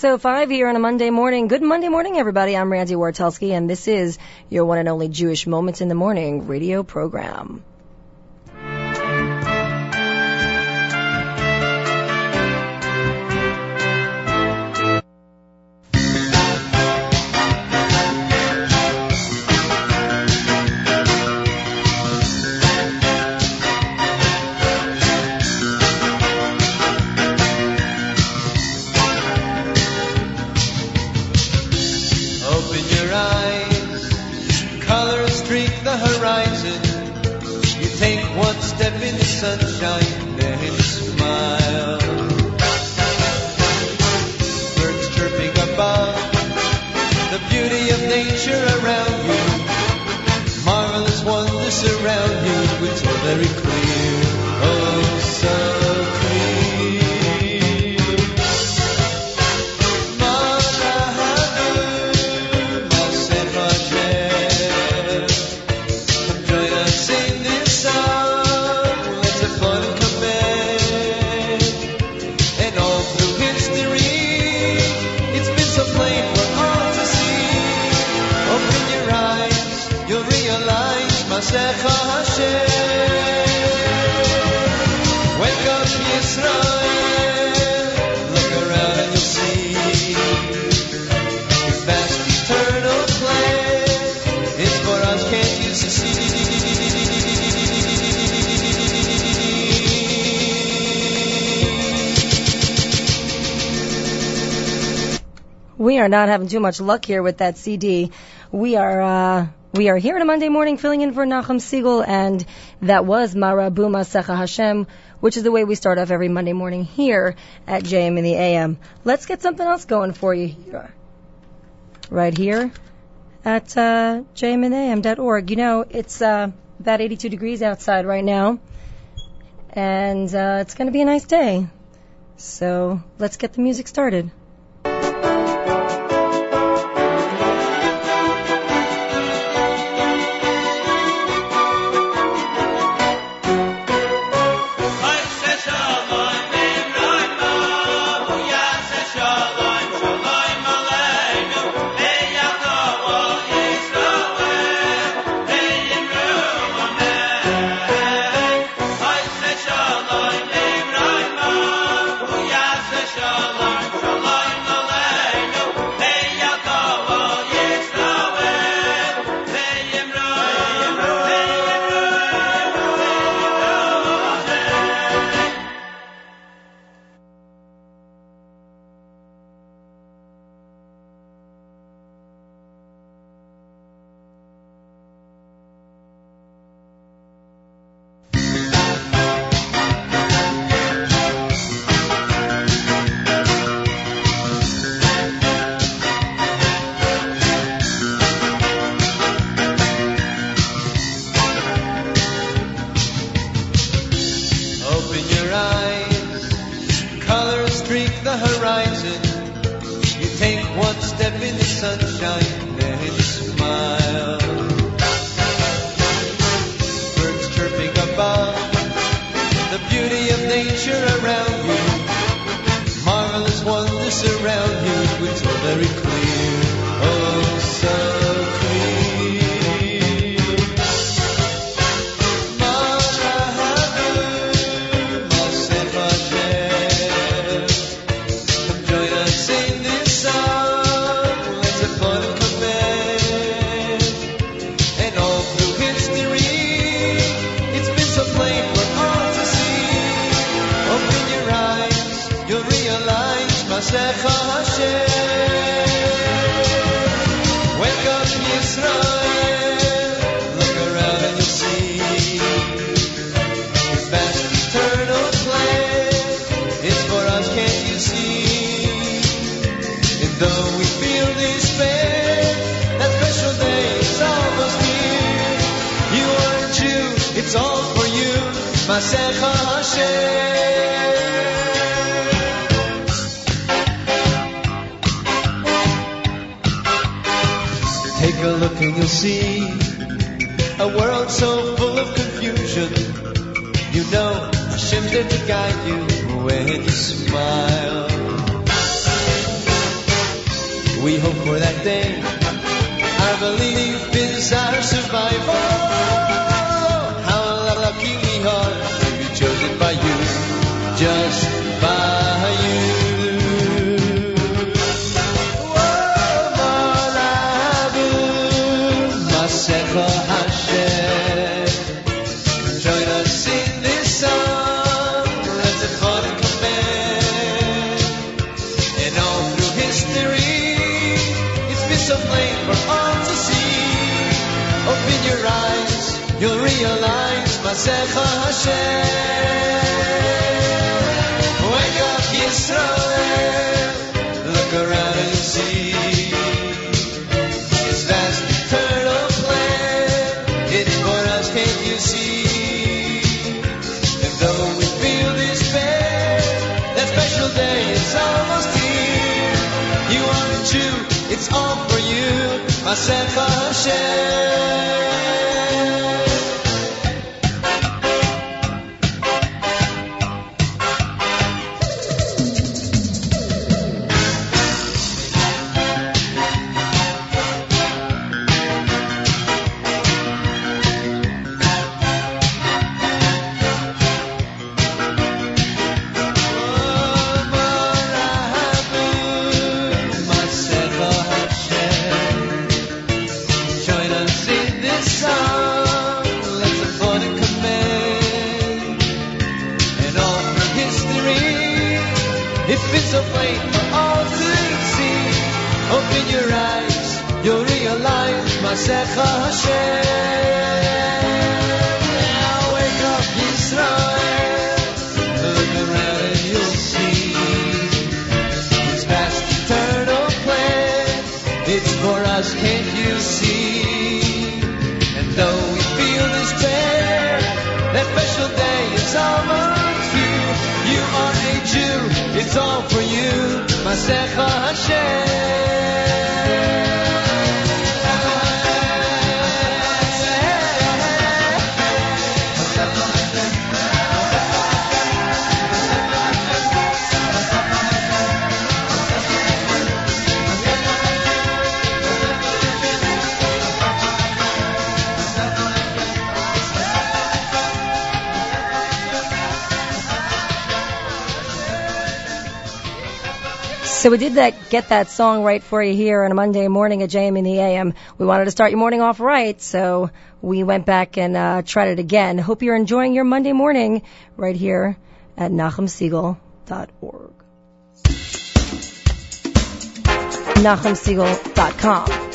6.05 here on a Monday morning. Good Monday morning, everybody. I'm Randi Wartelsky, and this is your one and only Jewish Moments in the Morning radio program. not having too much luck here with that CD. We are. Uh, we are here on a Monday morning filling in for Nachum Segal, and that was Ma Rabu Ma'asecha Hashem, which is the way we start off every Monday morning here at JM in the AM. Let's get something else going for you here. Right here at uh, jmnam.org. You know, it's uh, about 82 degrees outside right now, and uh, it's going to be a nice day. So let's get the music started. So we did that, get that song right for you here on a Monday morning at JM in the AM. We wanted to start your morning off right, so we went back and uh, tried it again. Hope you're enjoying your Monday morning right here at NachumSegal.org. NachumSegal.com.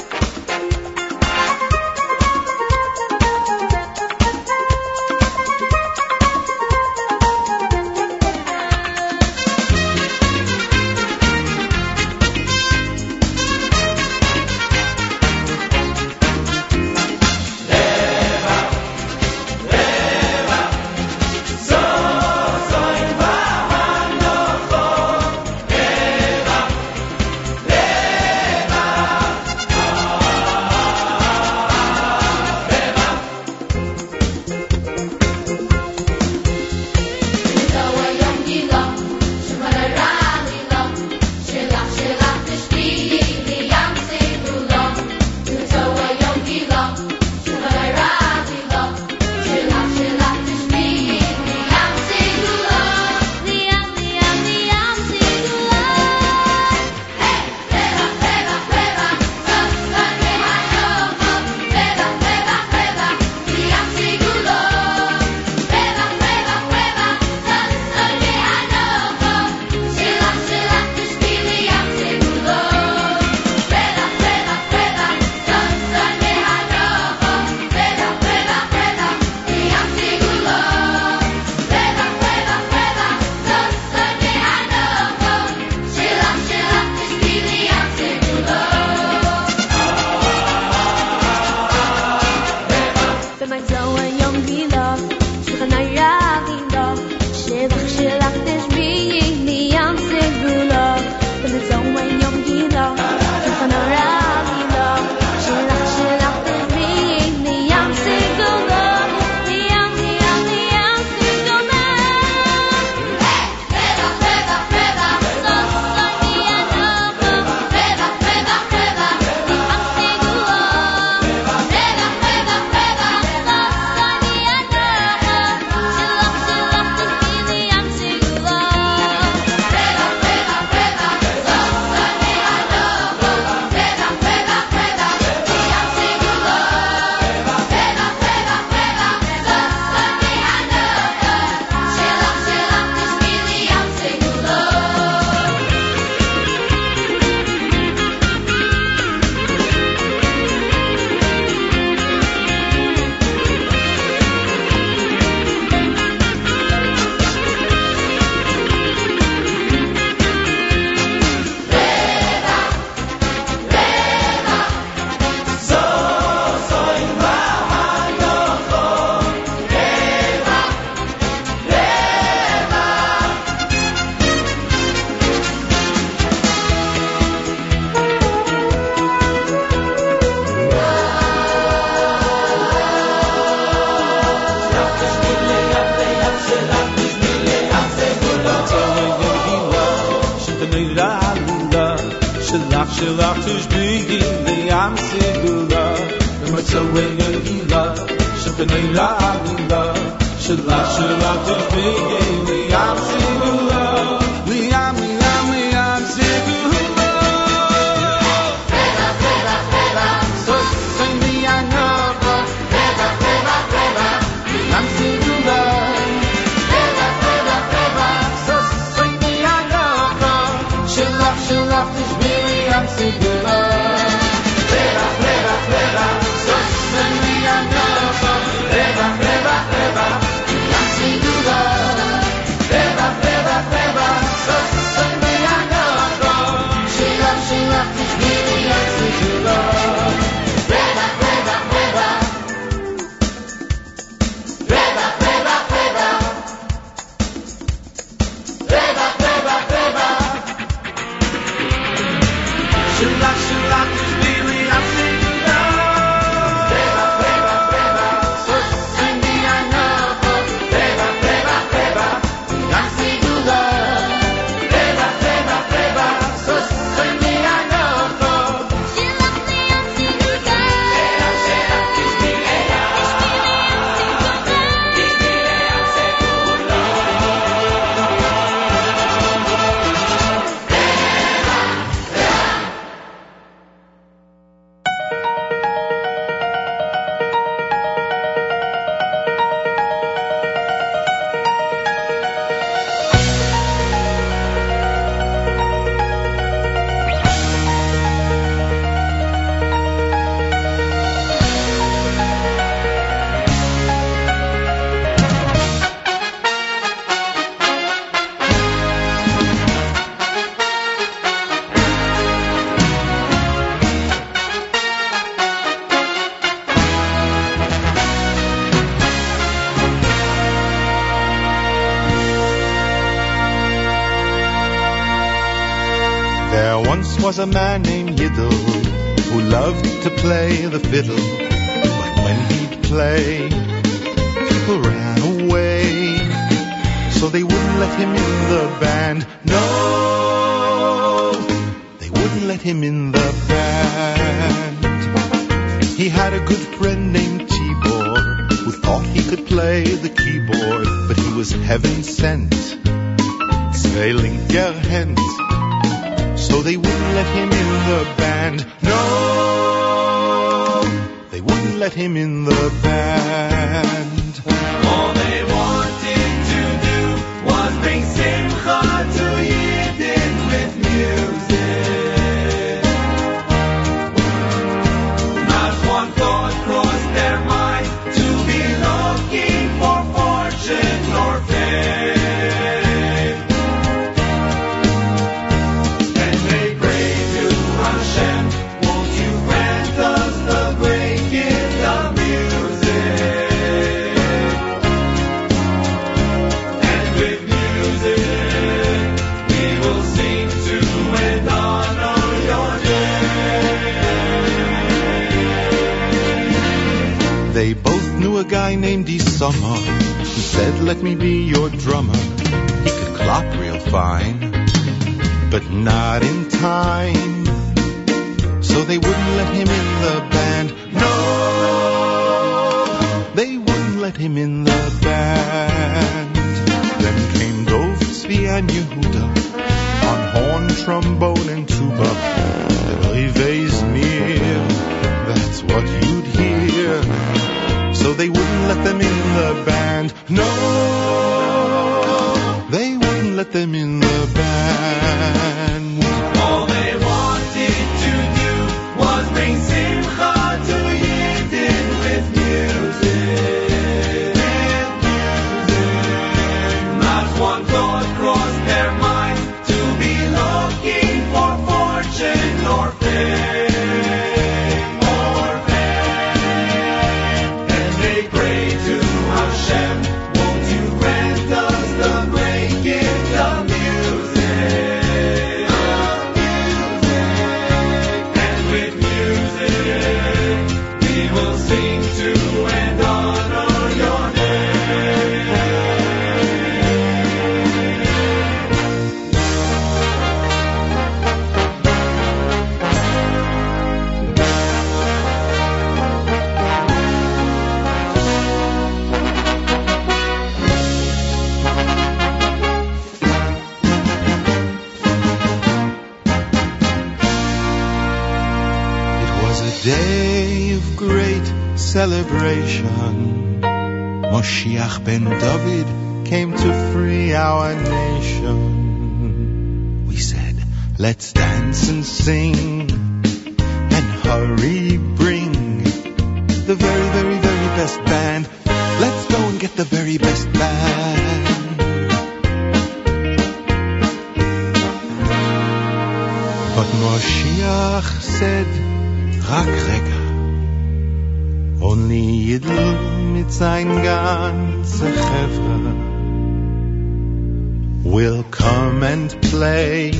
We'll come and play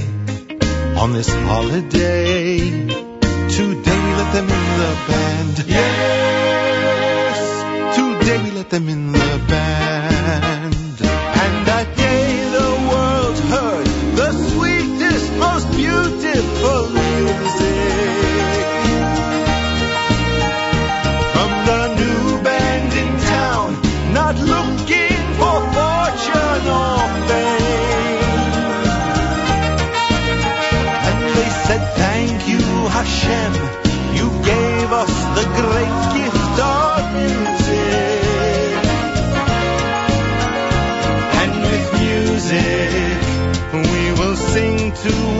on this holiday. Today we let them in the band. Yes! Today we let them in the band. to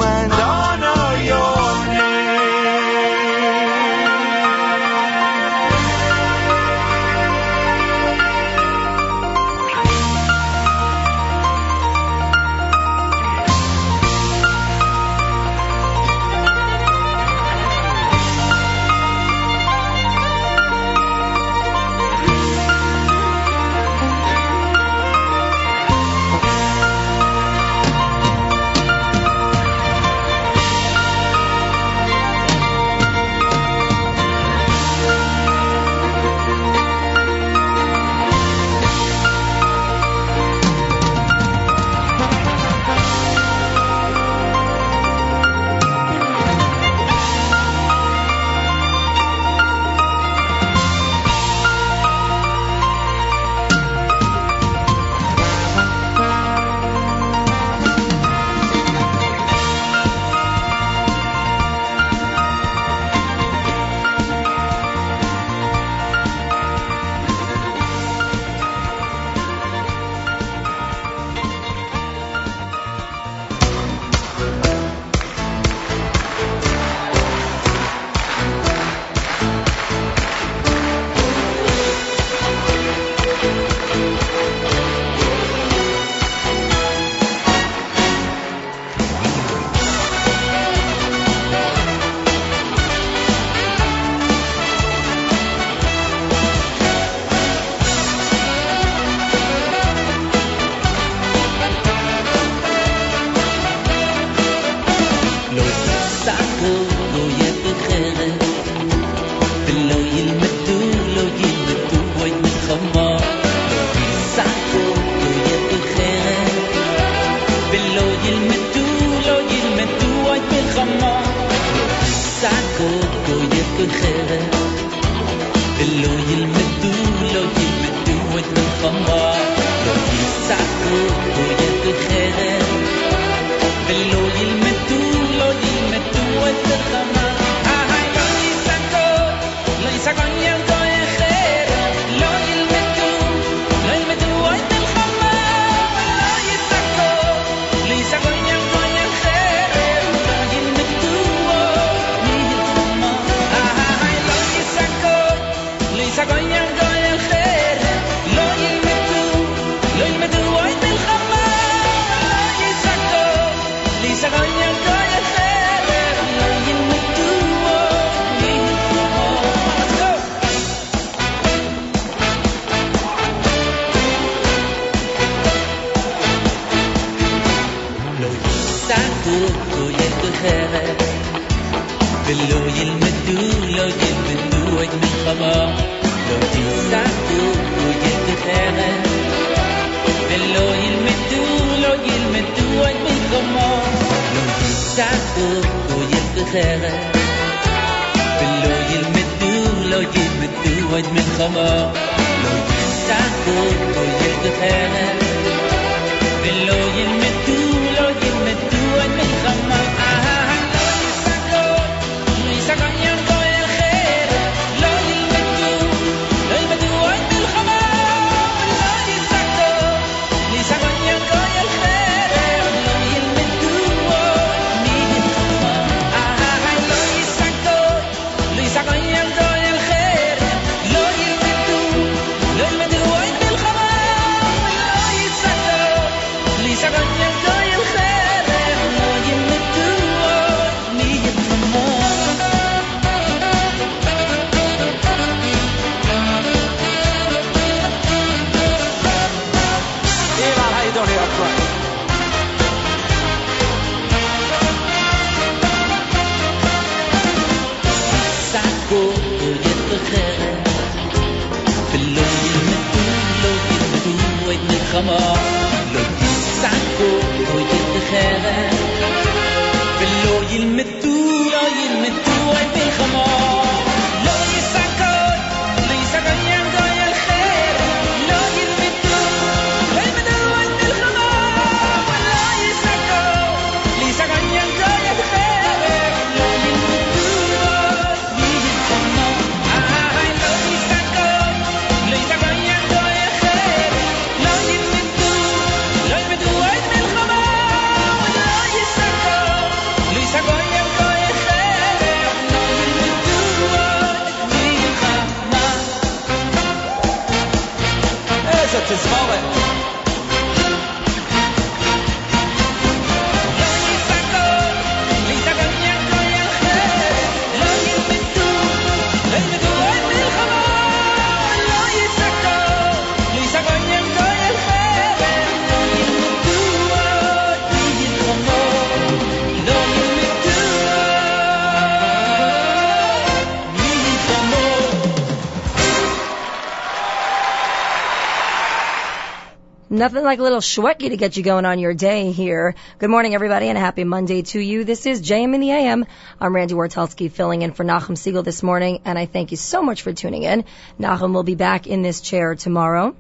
Nothing like a little Shwekey to get you going on your day here. Good morning, everybody, and a happy Monday to you. This is JM in the AM. I'm Randi Wartelsky filling in for Nachum Segal this morning, and I thank you so much for tuning in. Nachum will be back in this chair tomorrow.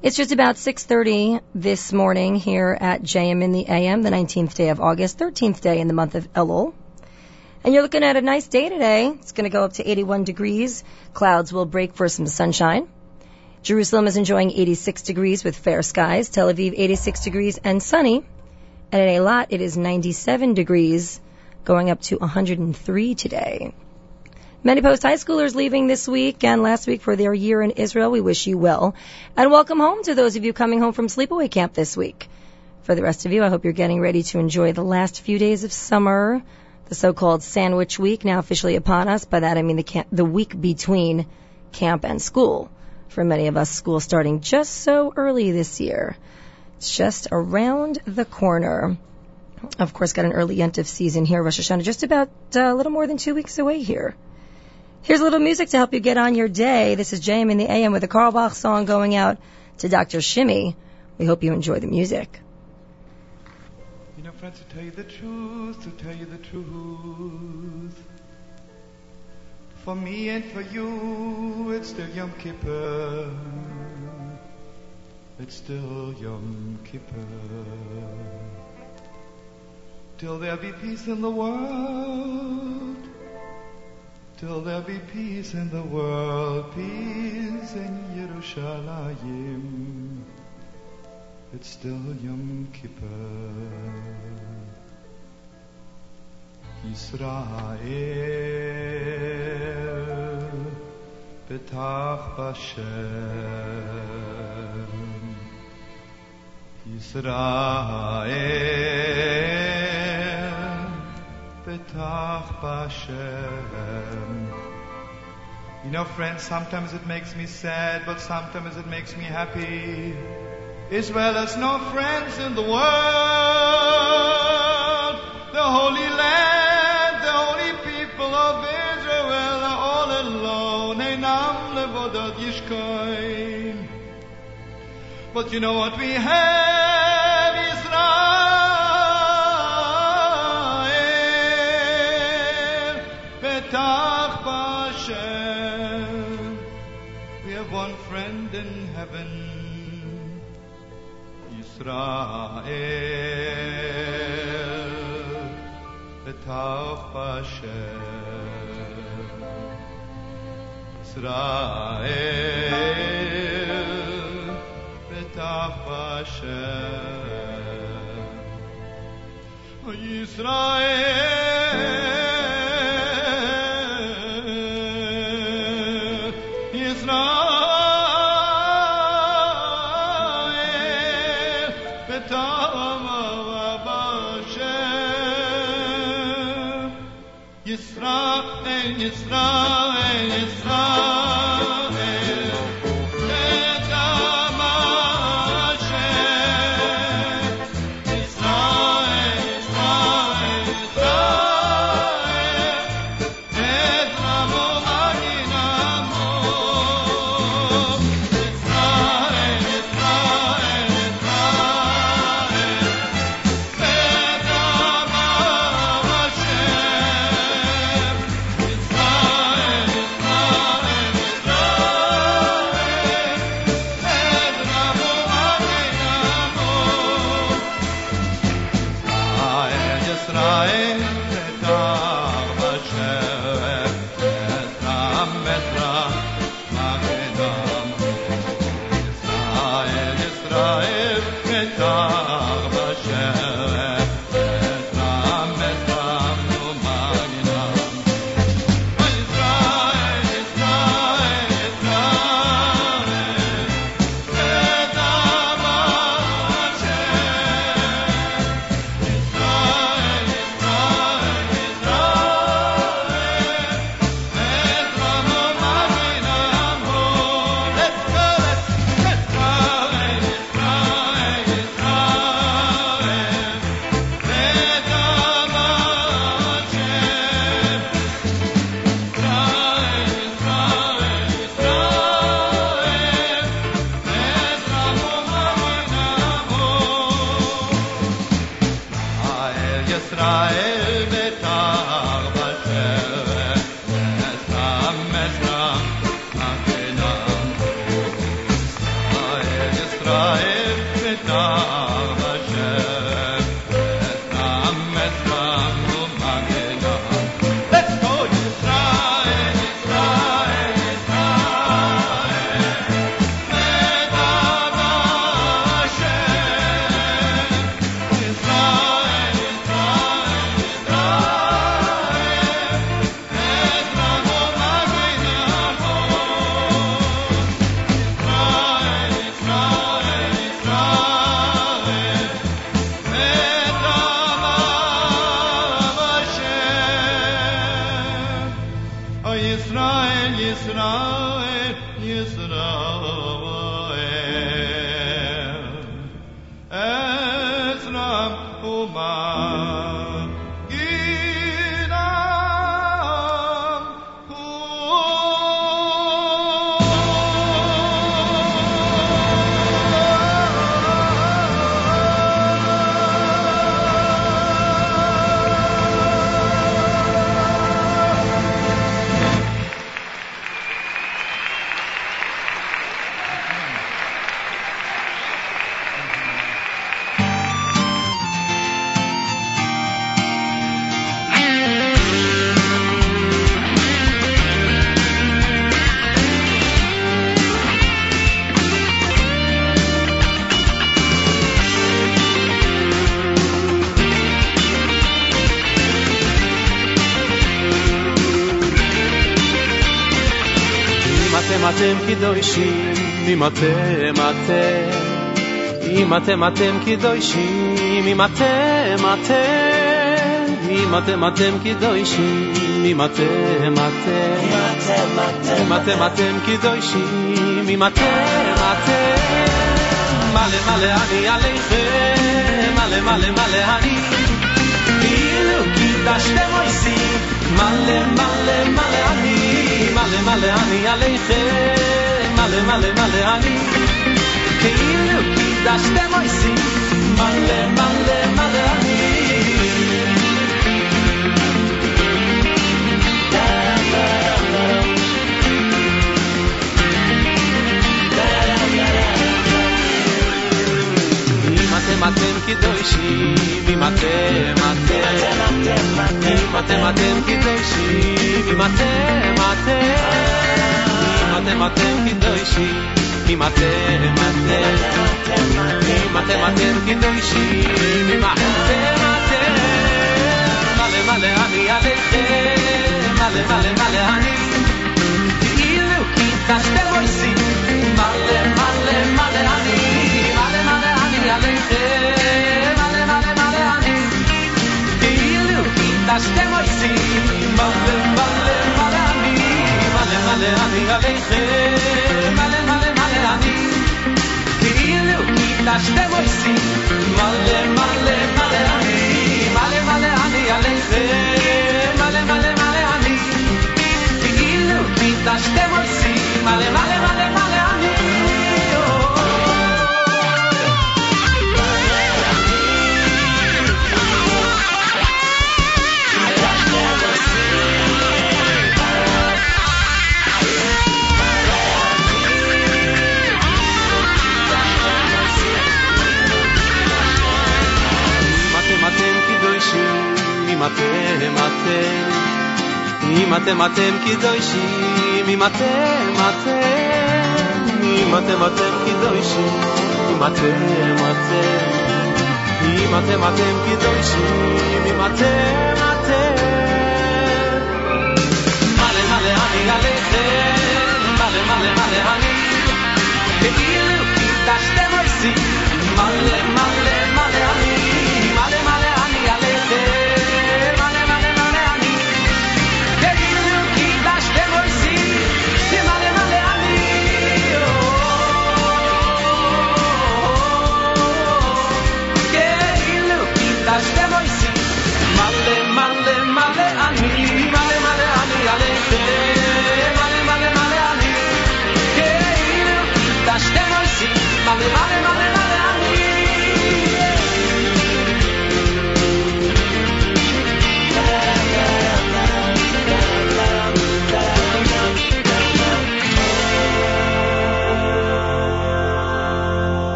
It's just about 6.30 this morning here at JM in the AM, the 19th day of August, 13th day in the month of Elul. And you're looking at a nice day today. It's going to go up to 81 degrees. Clouds will break for some sunshine. Jerusalem is enjoying 86 degrees with fair skies. Tel Aviv 86 degrees and sunny. And in Eilat it is 97 degrees, going up to 103 today. Many post high schoolers leaving this week and last week for their year in Israel. We wish you well. And welcome home to those of you coming home from sleepaway camp this week. For the rest of you, I hope you're getting ready to enjoy the last few days of summer, the so-called sandwich week now officially upon us. By that I mean the camp, the week between camp and school. For many of us, school starting just so early this year. It's just around the corner. Of course, got an early Yentif season here, Rosh Hashanah, just about uh, a little more than two weeks away here. Here's a little music to help you get on your day. This is JM in the AM with a Carlebach song going out to Dr. Shimmy. We hope you enjoy the music. You know, friends, to tell you the truth, to tell you the truth. For me and for you, it's still Yom Kippur. It's still Yom Kippur. Till there be peace in the world. Till there be peace in the world. Peace in Yerushalayim. It's still Yom Kippur. Israel, betach Hashem. Israel, betach Hashem. You know, friends, sometimes it makes me sad, but sometimes it makes me happy. Israel has no friends in the world. The Holy Land, Einam levodot yishkoin. But you know what we have, Israel. Betach Bashem. We have one friend in heaven. Israel. Israel. Israel, קדושים, אם אתם אתם, אם אתם אתם קדושים, אם אתם אתם, אם אתם אתם קדושים, אם אתם אתם, אם אתם אתם קדושים, אם אתם אתם, מלא מלא אני עליכם, מלא מלא מלא אני, כאילו קידשתם עושים, מלא מלא מלא אני, מלא מלא אני עליכם, מלא מלא מלא אני, כאילו קידשתם עושים, מלא מלא מלא אני. אם אתם אתם קדושים, אם אתם אתם, אם אתם אתם קדושים, אם אתם אתם, אם אתם אתם קדושים, אם אתם אתם, אם אתם אתם קדושים, אם אתם אתם, מלא מלא אני עליכם, מלא מלא מלא אני, כאילו קידשתם עושים, מלא מלא מלא אני, מלא מלא אני עליכם, מלא מלא מלא אני, כאילו קידשתם עושים, מלא מלא מלא אני, מלא מלא אני עליכם, מלא מלא מלא אני, כאילו קידשתם עושים, מלא מלא מלא אני, מלא מלא אני עליכם, מלא מלא מלא אני, כאילו קידשתם עושים, מלא מלא מלא מלא אני. אם אתם אתם קדושים, mate mate im atem atem kidoshim im atem atem im atem atem kidoshim im atem atem im atem atem kidoshim im atem atem male male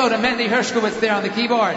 hello to Mendy Hershkowitz there on the keyboard.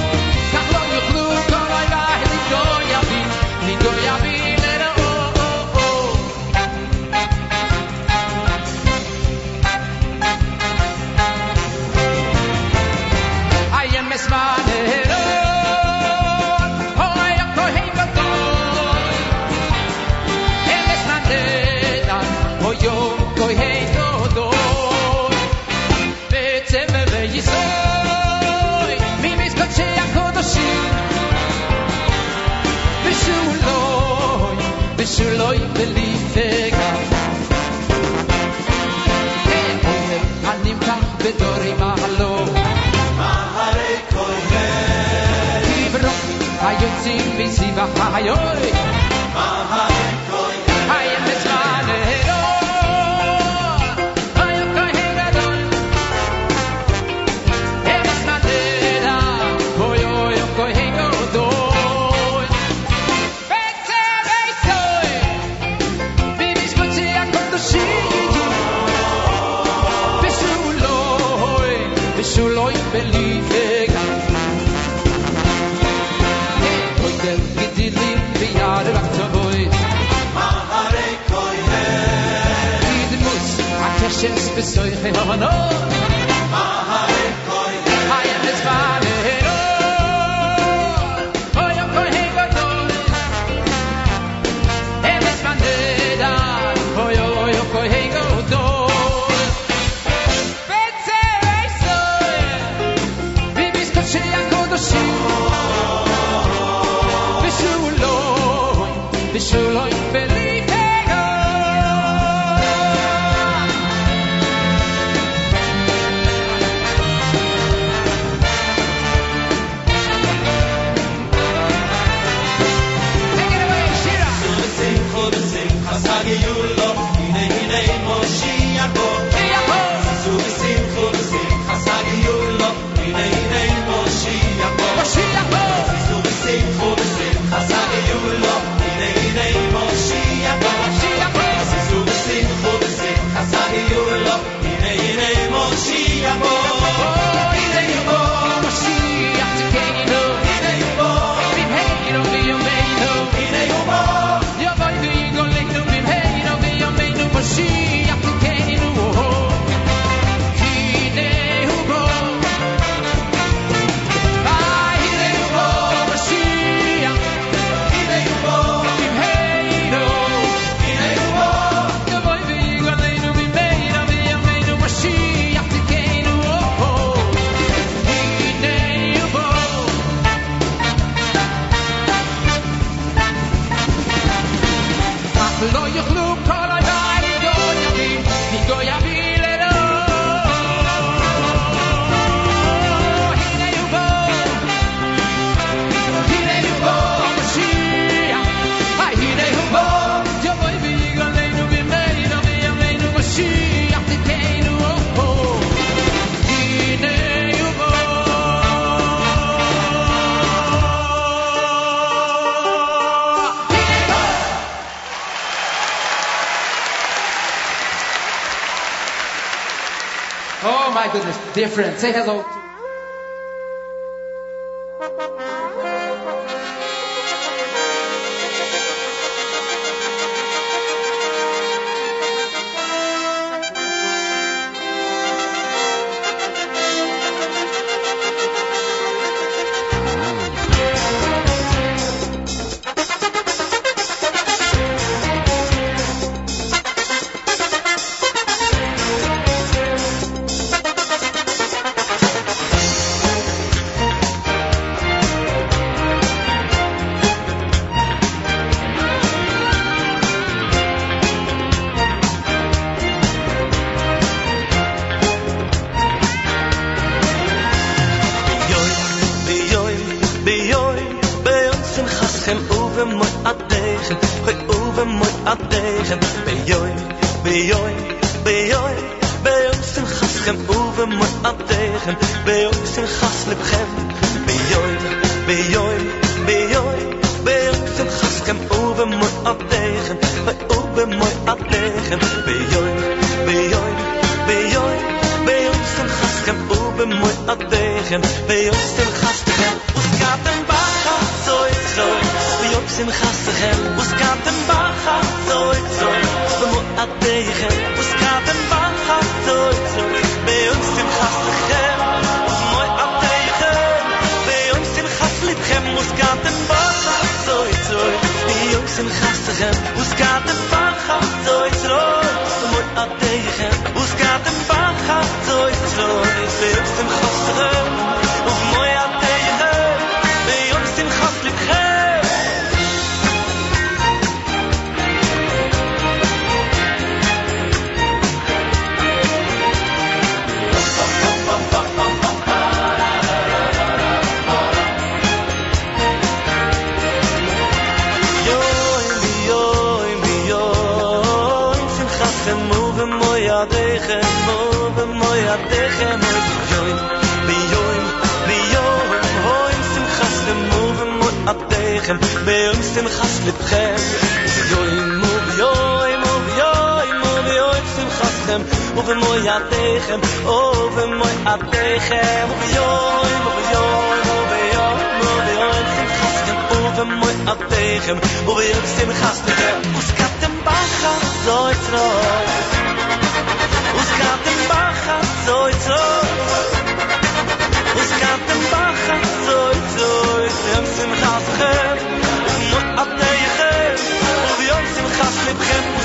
mayores. soy fenómeno she Different. Say hello. in gastigem us gaat de van gaat zo is rood moet at oh, tegen. Hoe gaat de van gaat zo is rood Sichem, bei uns dem Chas Lippchem. Jo, im Mub, jo, im Mub, jo, im Mub, jo, im Mub, jo, im Chas Lippchem, auf dem Mui Adichem, auf dem Mui Adichem. Jo, jo, im Mub, jo, im Mub, Oven moi Us katten bachat zoi zoi Us katten bachat zoi אתכם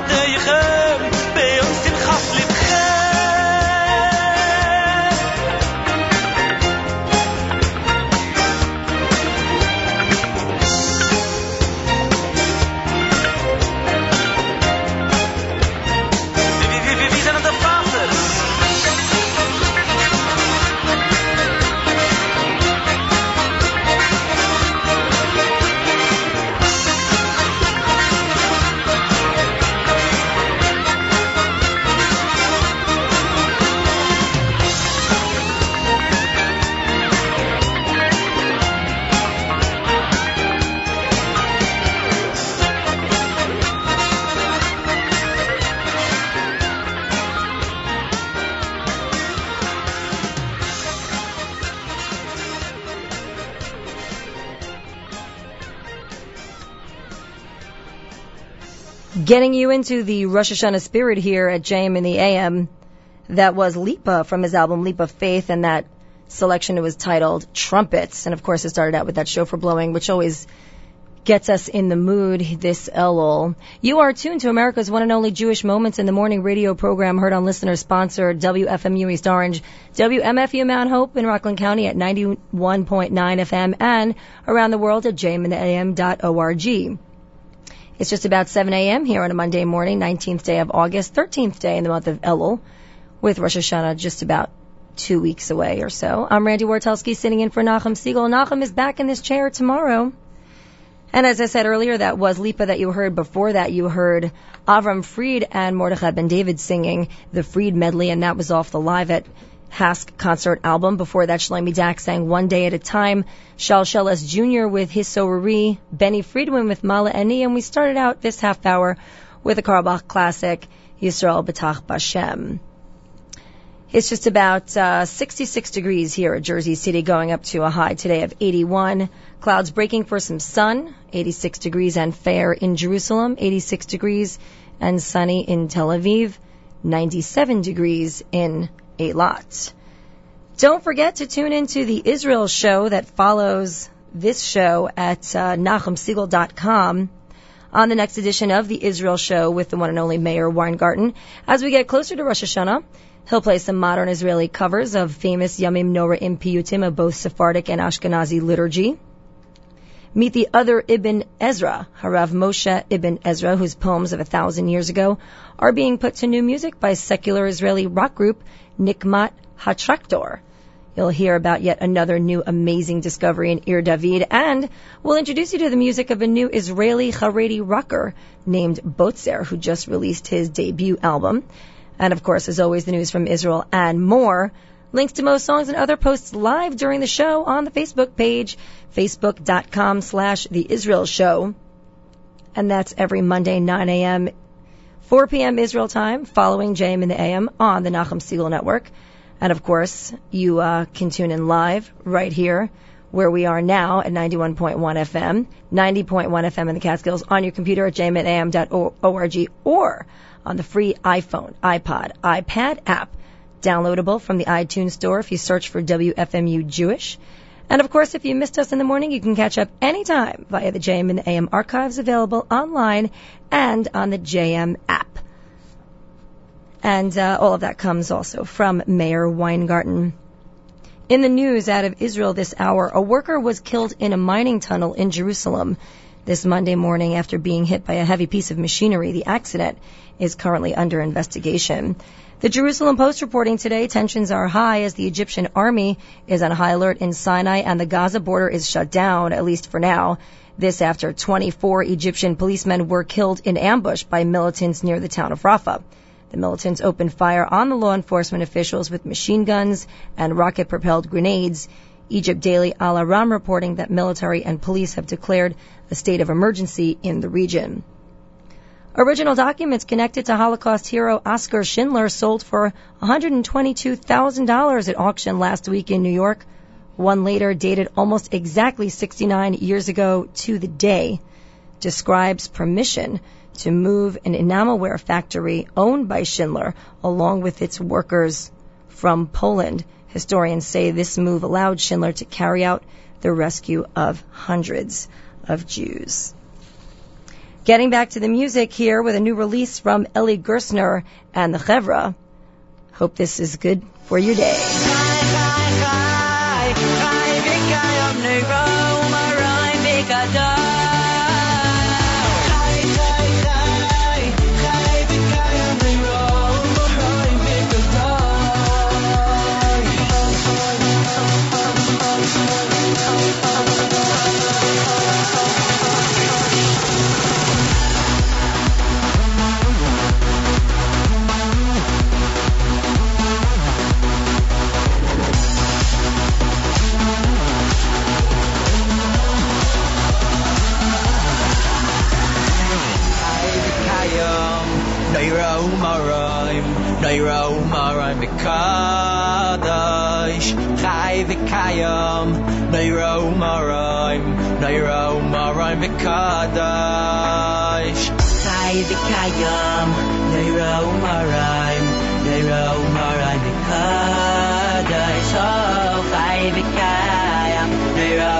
حتى يخاف Getting you into the Rosh Hashanah spirit here at JM in the AM, that was Lipa from his album Leap of Faith, and that selection it was titled Trumpets. And of course, it started out with that shofar blowing, which always gets us in the mood this Elul. You are tuned to America's one and only Jewish Moments in the Morning radio program heard on listener sponsored WFMU East Orange, WMFU Mount Hope in Rockland County at 91.9 FM and around the world at jmintheam.org. It's just about 7 a.m. here on a Monday morning, 19th day of August, 13th day in the month of Elul, with Rosh Hashanah just about two weeks away or so. I'm Randi Wartelsky sitting in for Nachum Segal. Nachum is back in this chair tomorrow. And as I said earlier, that was Lipa that you heard. Before that, you heard Avram Fried and Mordechai Ben David singing the Fried medley, and that was off the Live at HASC concert album. Before that, Shloime Dachs sang One Day at a Time, Shalsheles Jr. with his Sorari, Benny Friedman with Mala Eni, and we started out this half hour with a Carlebach classic, Yisrael B'tach Bashem. It's just about uh, 66 degrees here at Jersey City, going up to a high today of 81. Clouds breaking for some sun, 86 degrees and fair in Jerusalem, 86 degrees and sunny in Tel Aviv, 97 degrees in Eilat. Don't forget to tune into the Israel show that follows this show at uh, on the next edition of the Israel show with the one and only Meir Weingarten. As we get closer to Rosh Hashanah, He'll play some modern Israeli covers of famous Yamim Noraim Piyutim of both Sephardic and Ashkenazi liturgy. Meet the other Ibn Ezra, Harav Moshe Ibn Ezra, whose poems of a thousand years ago are being put to new music by secular Israeli rock group Nikmat Hatraktor. You'll hear about yet another new amazing discovery in Ir David, and we'll introduce you to the music of a new Israeli Haredi rocker named Botzer, who just released his debut album. And of course, as always, the news from Israel and more. Links to most songs and other posts live during the show on the Facebook page, facebook.com slash the Israel show. And that's every Monday, 9 a.m., 4 p.m. Israel time, following JM in the AM on the Nachum Segal Network. And of course, you uh, can tune in live right here where we are now at 91.1 FM, 90.1 FM in the Catskills on your computer at jmintheam.org or on the free iPhone, iPod, iPad app, downloadable from the iTunes Store if you search for WFMU Jewish. And of course, if you missed us in the morning, you can catch up anytime via the JM and the AM archives available online and on the JM app. And uh, all of that comes also from Meir Weingarten. In the news out of Israel this hour, a worker was killed in a mining tunnel in Jerusalem this Monday morning after being hit by a heavy piece of machinery. The accident is currently under investigation. The Jerusalem Post reporting today tensions are high as the Egyptian army is on high alert in Sinai and the Gaza border is shut down, at least for now. This after 24 Egyptian policemen were killed in ambush by militants near the town of Rafah. The militants opened fire on the law enforcement officials with machine guns and rocket propelled grenades. Egypt Daily Al-Ahram reporting that military and police have declared a state of emergency in the region. Original documents connected to Holocaust hero Oskar Schindler sold for $122,000 at auction last week in New York. One later, dated almost exactly 69 years ago to the day, describes permission to move an enamelware factory owned by Schindler along with its workers from Poland. Historians say this move allowed Schindler to carry out the rescue of hundreds of Jews. Getting back to the music here with a new release from Ellie Gerstner and the Chevra. Hope this is good for your day. Chai Vikayam Naira Umara Naira Umara Mikadosh Chai Chai v'kayam Neira u'maraim Neira u'maraim v'kadosh. Oh Chai v'kayam Neira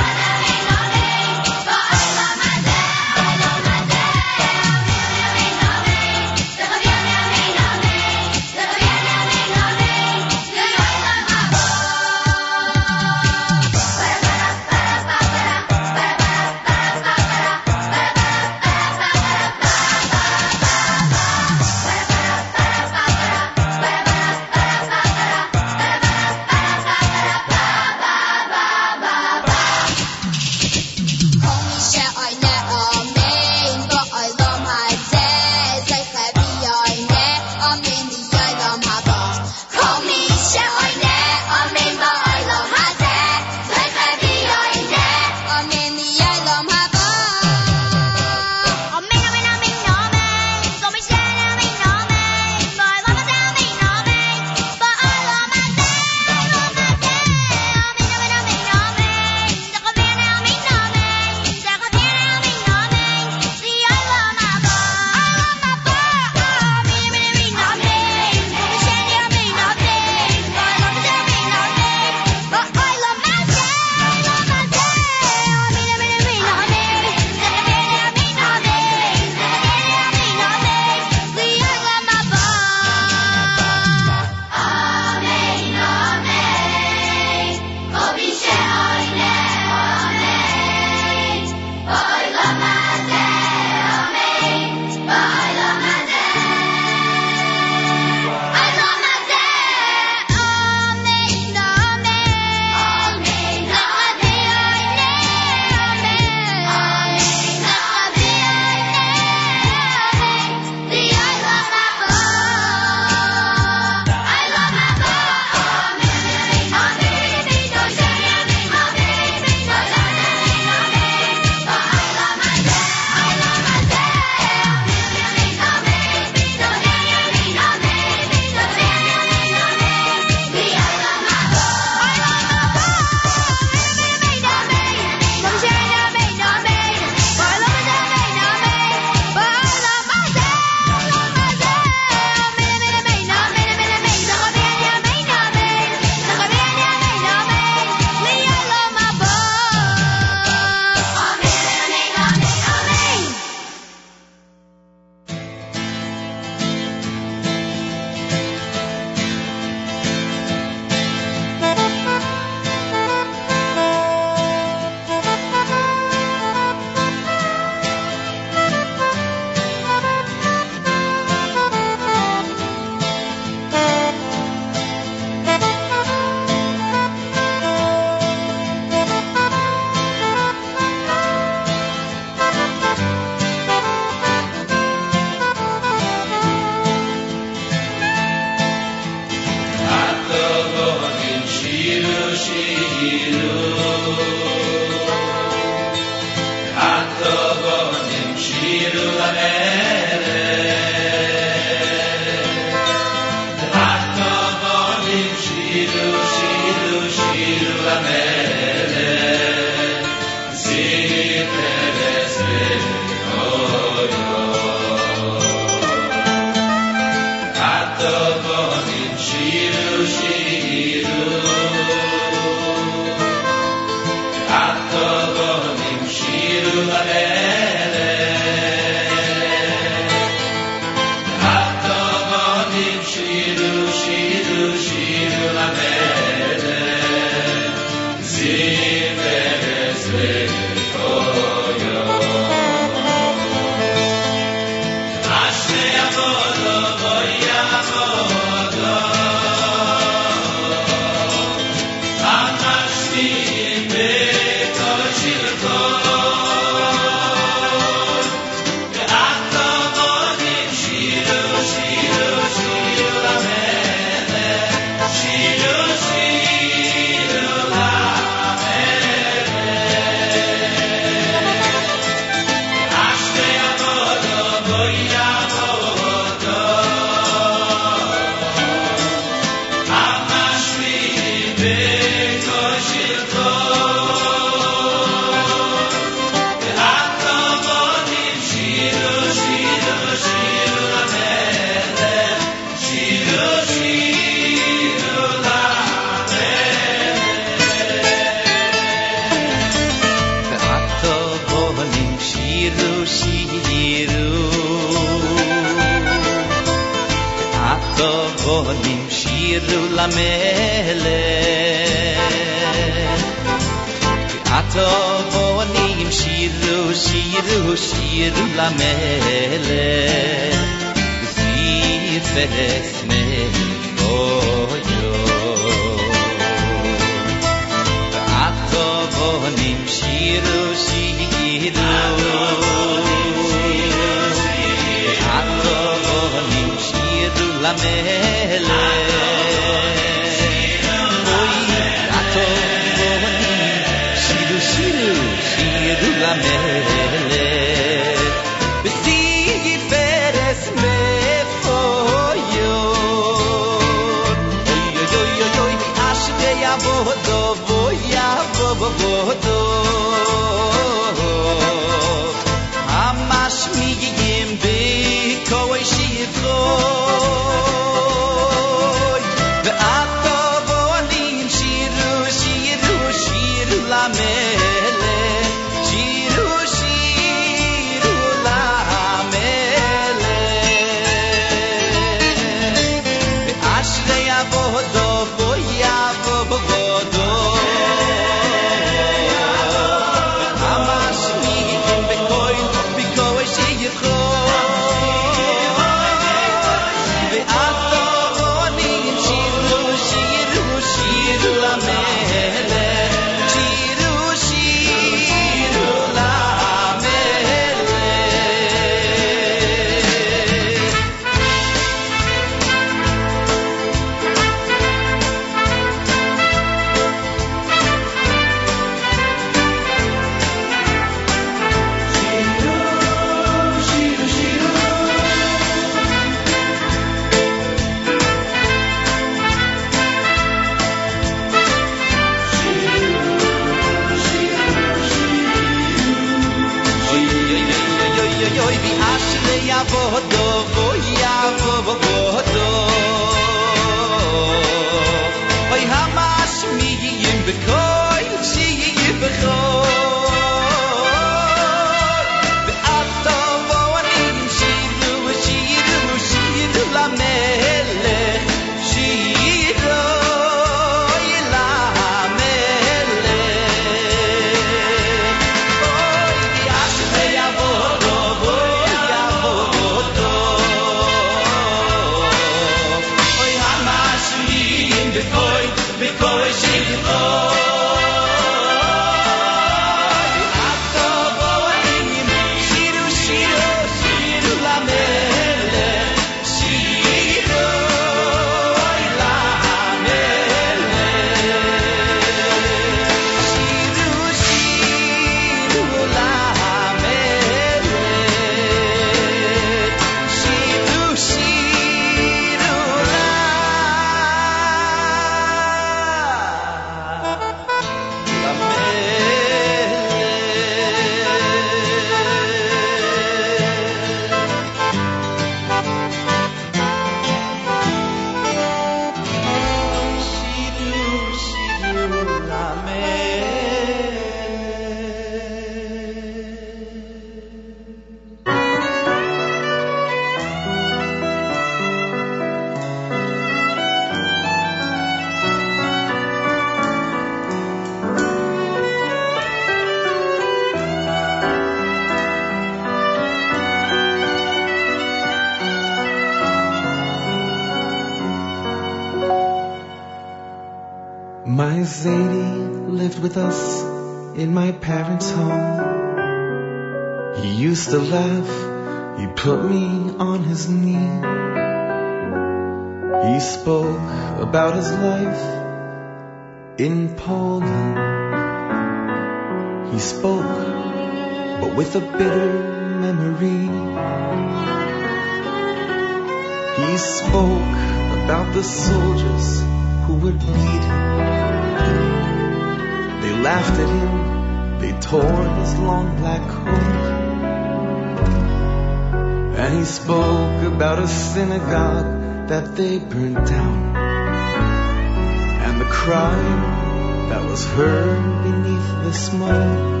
was heard beneath the smoke.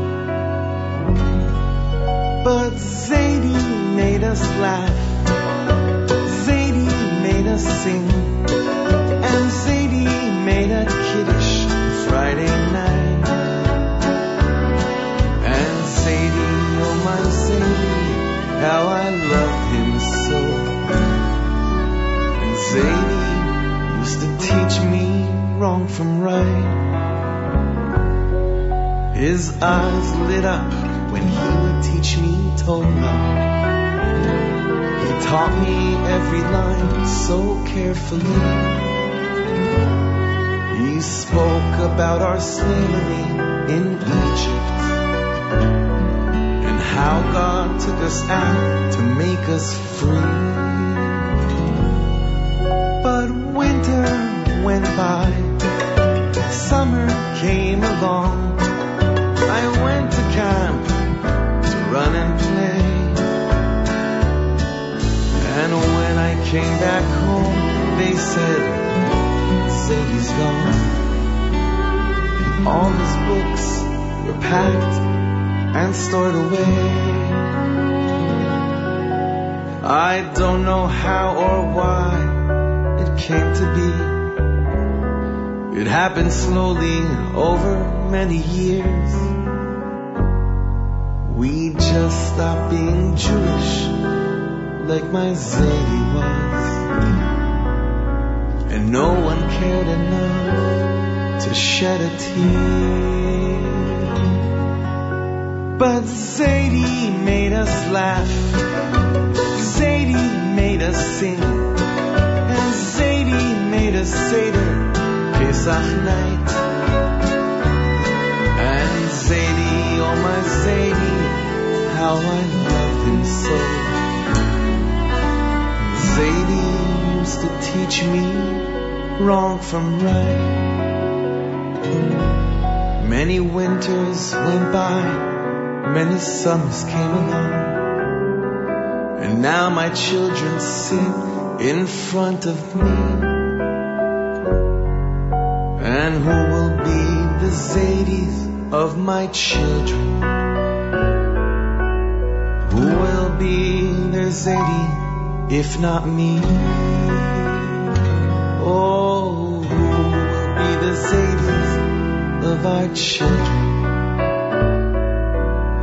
Up when he would teach me Torah. He taught me every line so carefully. He spoke about our slavery in Egypt and how God took us out to make us free. Came back home, they said, Zadie's gone. All his books were packed and stored away. I don't know how or why it came to be. It happened slowly over many years. We just stopped being Jewish like my Zadie was. No one cared enough to shed a tear. But Zadie made us laugh. Zadie made us sing. And Zadie made us Seder Pesach night. And Zadie, oh my Zadie, how I love him so. Zadie used to teach me wrong from right. Many winters went by, many summers came along. And now my children sit in front of me. And who will be the Zadies of my children? Who will be their Zadie if not me? Oh, of our children?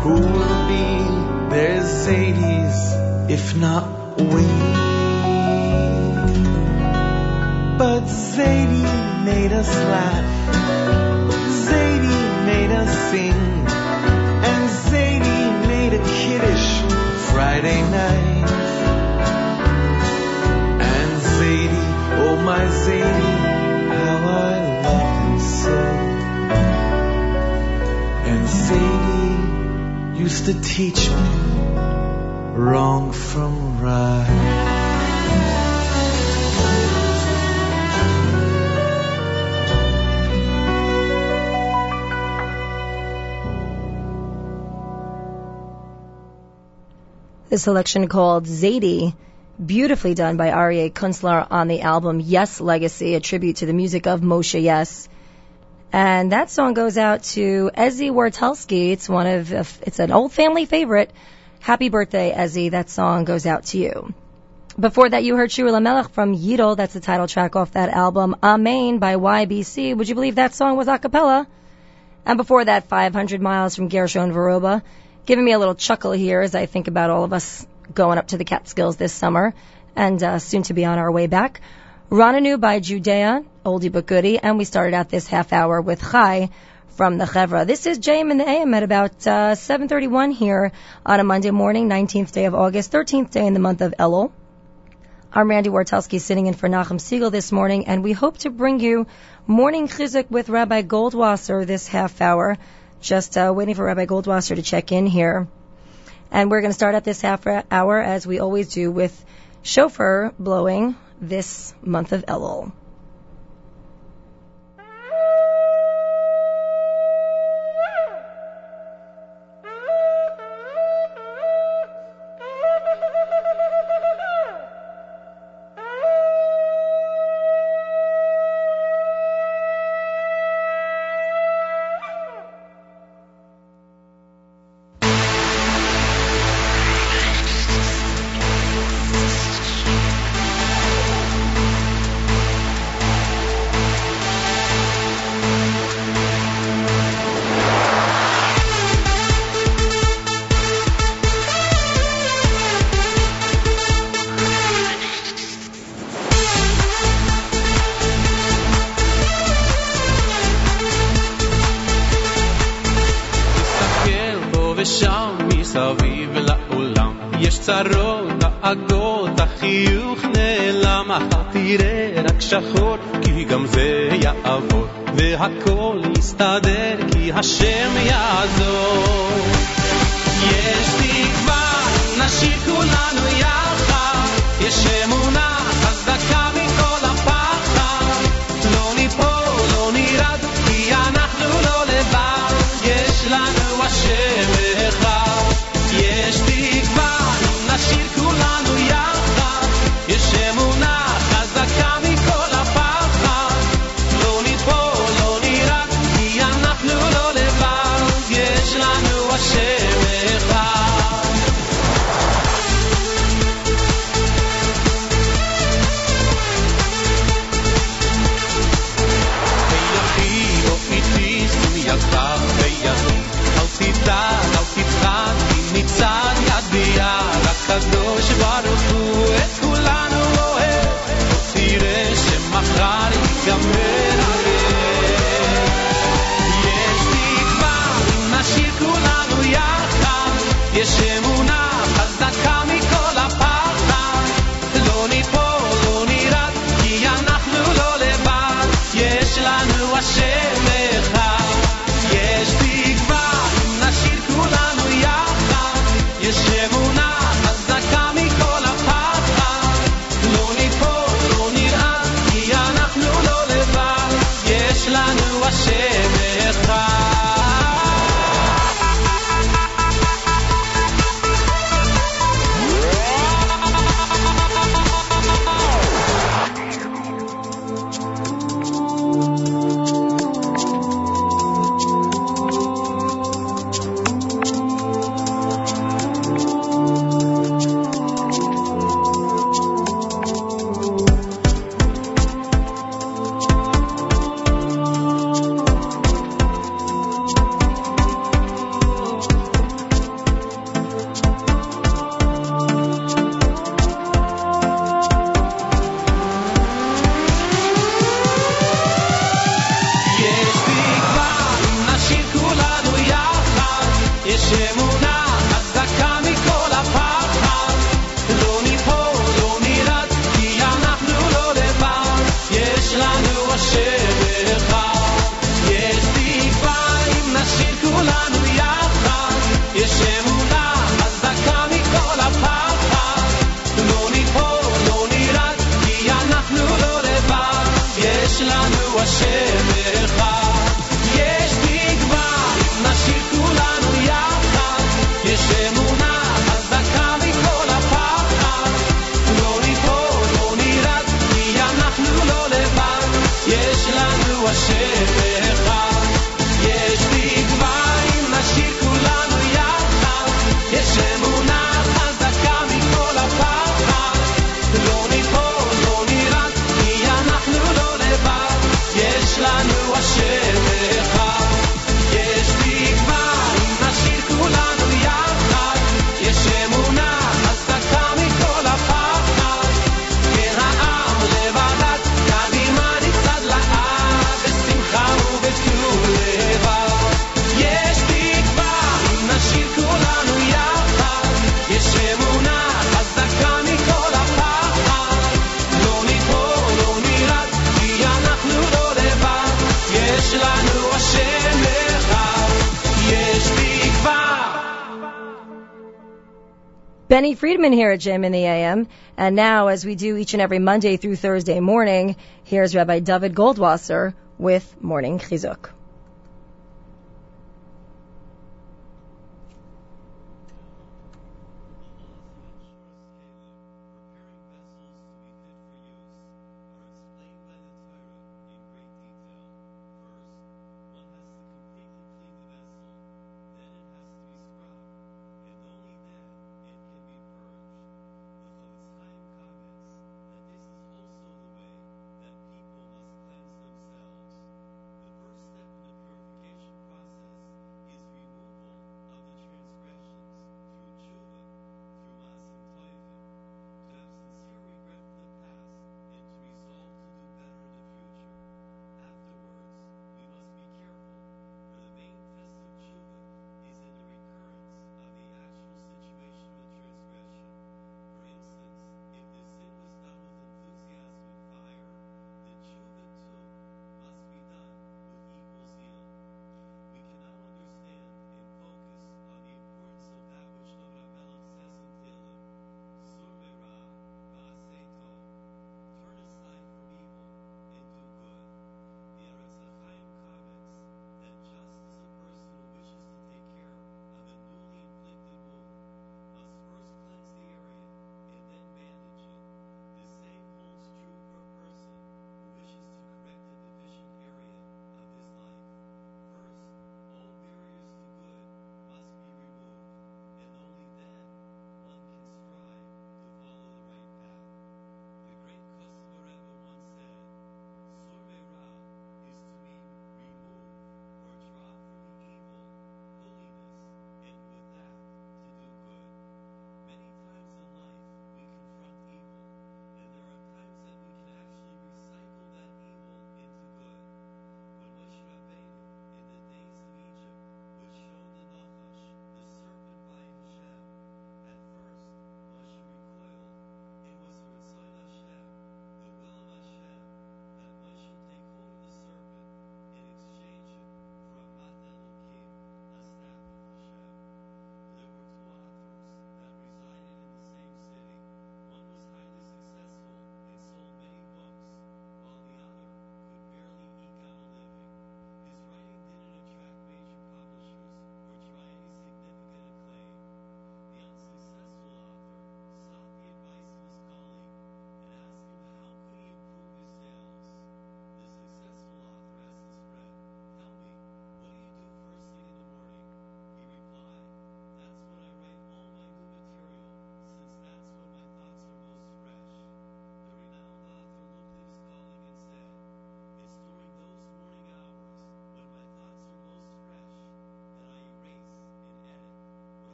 Who will be their Zadies if not we? But Zadie made us laugh. Zadie made us sing. And Zadie made a kiddish Friday night. And Zadie, oh my Zadie, used to teach me wrong from right. The selection called Zadie, beautifully done by Aryeh Kunstler on the album Yess Legacy, a tribute to the music of Moshe Yess. And that song goes out to Ezzy Wartelsky. It's one of, it's an old family favorite. Happy birthday, Ezzy. That song goes out to you. Before that, you heard Shir Lamelech from Yidel. That's the title track off that album. Amen by YBC. Would you believe that song was a cappella? And before that, 500 Miles from Gershon Veroba. Giving me a little chuckle here as I think about all of us going up to the Catskills this summer and uh, soon to be on our way back. Rananu by Judea, oldie but goodie, and we started out this half hour with Chai from the Chevra. This is JM in the AM at about uh, 7:31 here on a Monday morning, 19th day of August, 13th day in the month of Elul. I'm Randi Wartelsky sitting in for Nachum Segal this morning, and we hope to bring you morning chizuk with Rabbi Goldwasser this half hour. Just uh, waiting for Rabbi Goldwasser to check in here. And we're going to start out this half hour, as we always do, with shofar blowing this month of Elul. Here at JM in the AM. And now, as we do each and every Monday through Thursday morning, here's Rabbi David Goldwasser with Morning Chizuk.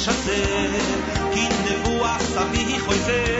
החוידש הזה כי נבואה סבי חויזה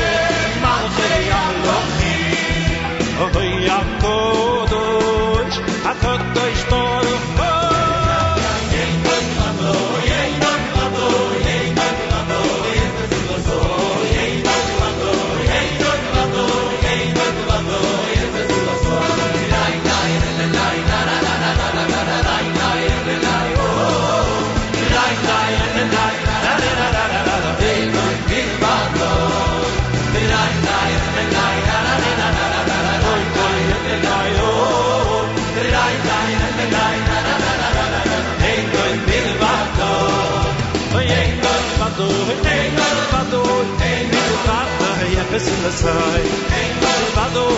wissen es the Es war doi,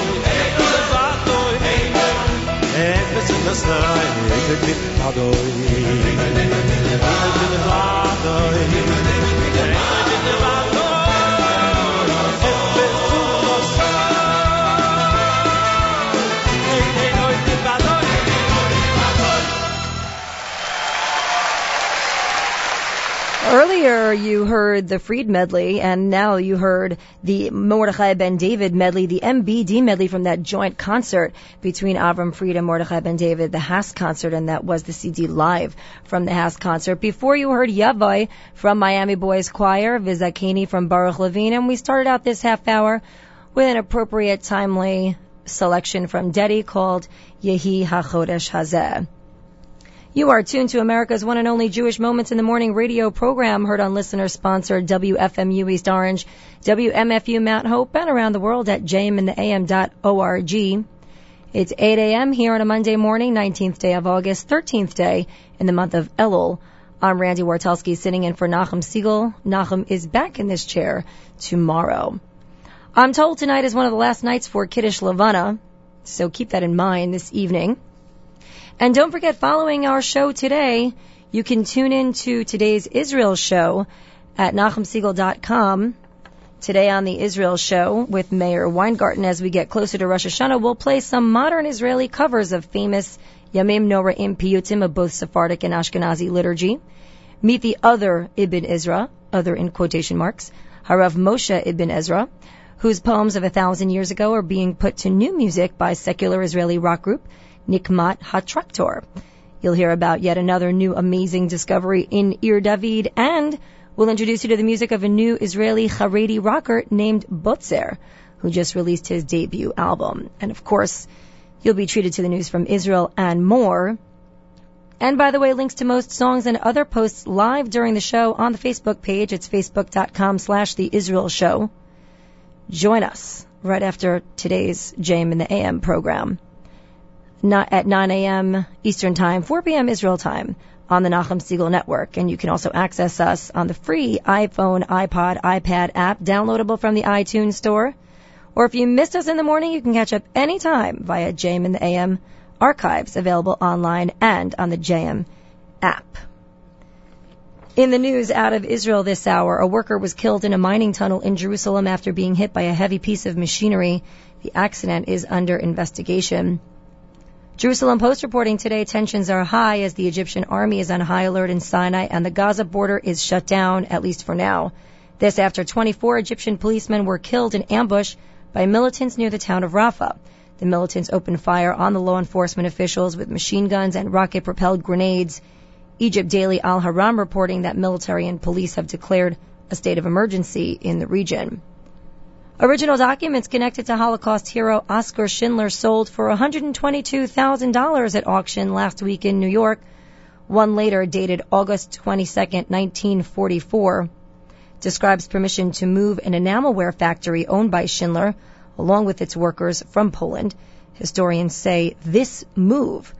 es war doi Es wissen es hei Ich bin mit Ich bin Ich bin Earlier, you heard the Fried medley, and now you heard the Mordechai Ben David medley, the MBD medley from that joint concert between Avraham Fried and Mordechai Ben David, the HASC concert, and that was the CD live from the HASC concert. Before you heard Yavai from Miami Boys Choir, Vizakini from Baruch Levine, and we started out this half hour with an appropriate, timely selection from Dedi called Yehi HaChodesh Hazeh. You are tuned to America's one and only Jewish Moments in the Morning radio program heard on listener sponsored WFMU East Orange, WMFU Mount Hope, and around the world at jmintheam.org. It's 8 a.m. here on a Monday morning, 19th day of August, 13th day in the month of Elul. I'm Randi Wartelsky sitting in for Nachum Segal. Nachum is back in this chair tomorrow. I'm told tonight is one of the last nights for Kiddush Levana, so keep that in mind this evening. And don't forget, following our show today, you can tune in to today's Israel show at NachumSegal.com. Today on the Israel show with Meir Weingarten, as we get closer to Rosh Hashanah, we'll play some modern Israeli covers of famous Yamim Noraim Piyutim of both Sephardic and Ashkenazi liturgy. Meet the other Ibn Ezra, other in quotation marks, Harav Moshe Ibn Ezra, whose poems of a thousand years ago are being put to new music by secular Israeli rock group Nikmat HaTraktor. You'll hear about yet another new amazing discovery in Ir David, and we'll introduce you to the music of a new Israeli Haredi rocker named Botzer, who just released his debut album. And of course, you'll be treated to the news from Israel and more. And by the way, links to most songs and other posts live during the show on the Facebook page. It's facebook.com slash the Israel show. Join us right after today's JM in the AM program at 9 a.m. Eastern Time, 4 p.m. Israel Time on the Nachum Segal Network. And you can also access us on the free iPhone, iPod, iPad app downloadable from the iTunes Store. Or if you missed us in the morning, you can catch up anytime via JM in the AM archives available online and on the JM app. In the news out of Israel this hour, a worker was killed in a mining tunnel in Jerusalem after being hit by a heavy piece of machinery. The accident is under investigation. Jerusalem Post reporting today tensions are high as the Egyptian army is on high alert in Sinai and the Gaza border is shut down, at least for now. This after 24 Egyptian policemen were killed in ambush by militants near the town of Rafah. The militants opened fire on the law enforcement officials with machine guns and rocket propelled grenades. Egypt Daily Al-Ahram reporting that military and police have declared a state of emergency in the region. Original documents connected to Holocaust hero Oscar Schindler sold for $122,000 at auction last week in New York. One later, dated August 22, 1944, describes permission to move an enamelware factory owned by Schindler, along with its workers, from Poland. Historians say this move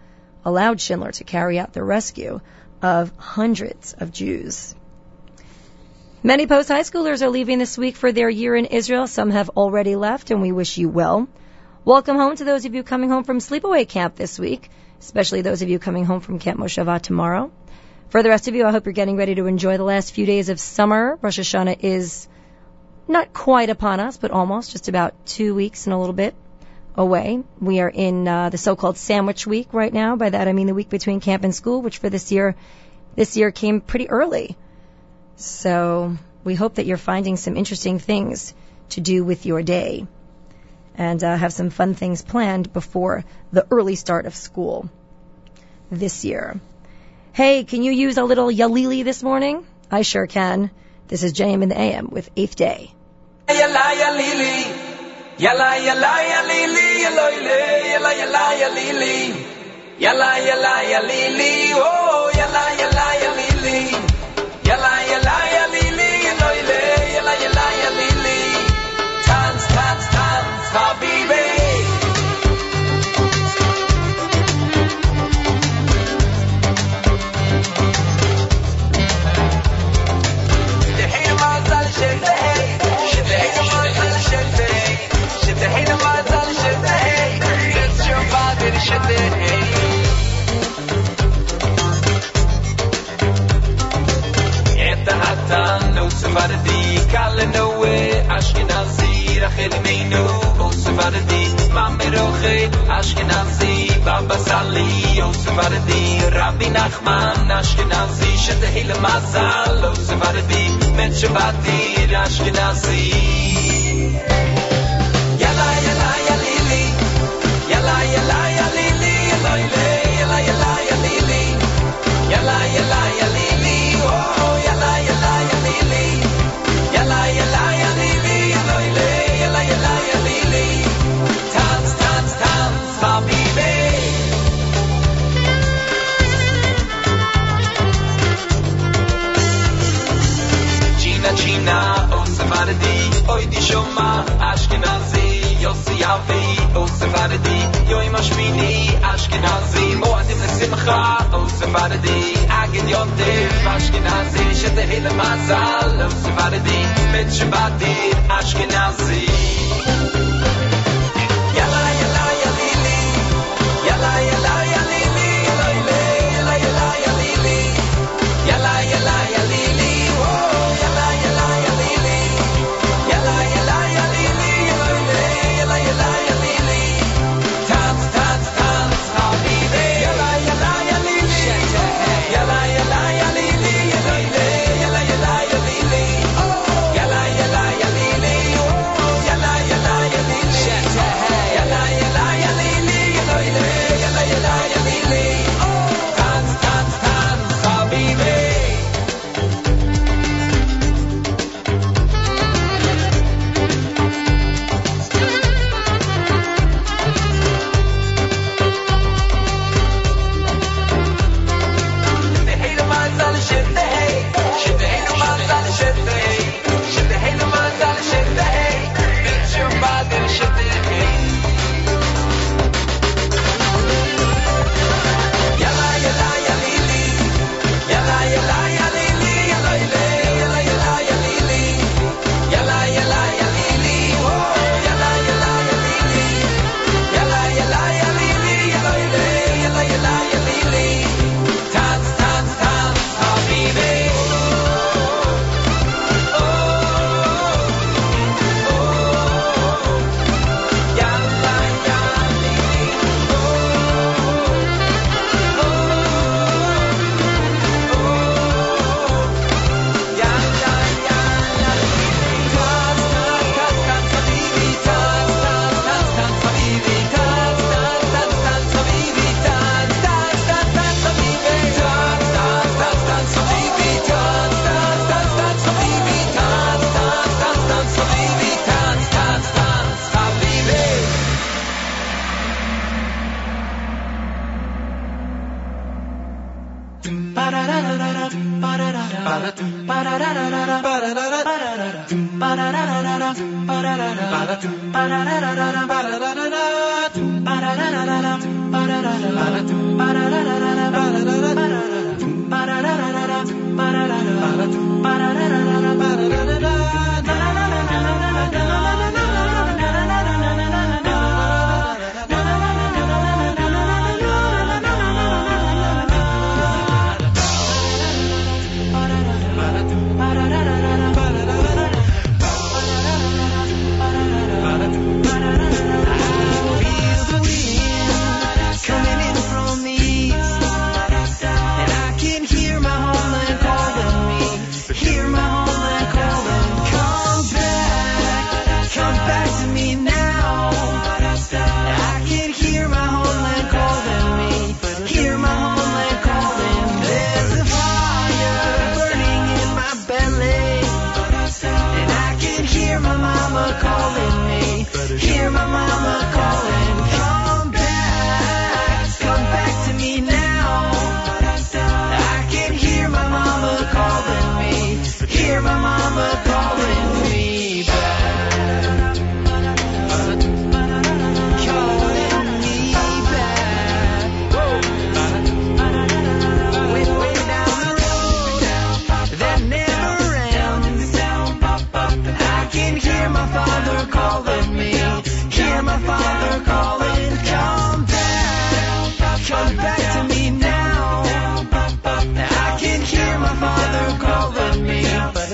allowed Schindler to carry out the rescue of hundreds of Jews. Many post high schoolers are leaving this week for their year in Israel. Some have already left, and we wish you well. Welcome home to those of you coming home from sleepaway camp this week, especially those of you coming home from Camp Moshava tomorrow. For the rest of you, I hope you're getting ready to enjoy the last few days of summer. Rosh Hashanah is not quite upon us, but almost, just about two weeks and a little bit away. We are in uh, the so-called sandwich week right now. By that I mean the week between camp and school, which for this year, this year came pretty early. So we hope that you're finding some interesting things to do with your day and uh, have some fun things planned before the early start of school this year. Hey, can you use a little Yalili this morning? I sure can. This is JM in the AM with Eighth Day. Yalla yalla yalla ya lili, yalla yalla yalla ya lili, yalla yalla ya lili, oh yalla yalla ya lili, yalla yalla war di kale no we ashkenazi rachel meinu os war di mam ashkenazi baba sali os war rabbi nachman ashkenazi shet hele mazal os war di mentsh ashkenazi. שומע אשכנזי יוסי אבי או ספרדי יו עם השמיני אשכנזי מועדים לשמחה או ספרדי אגן יוטף אשכנזי שתהי למזל או ספרדי בן שבתיר אשכנזי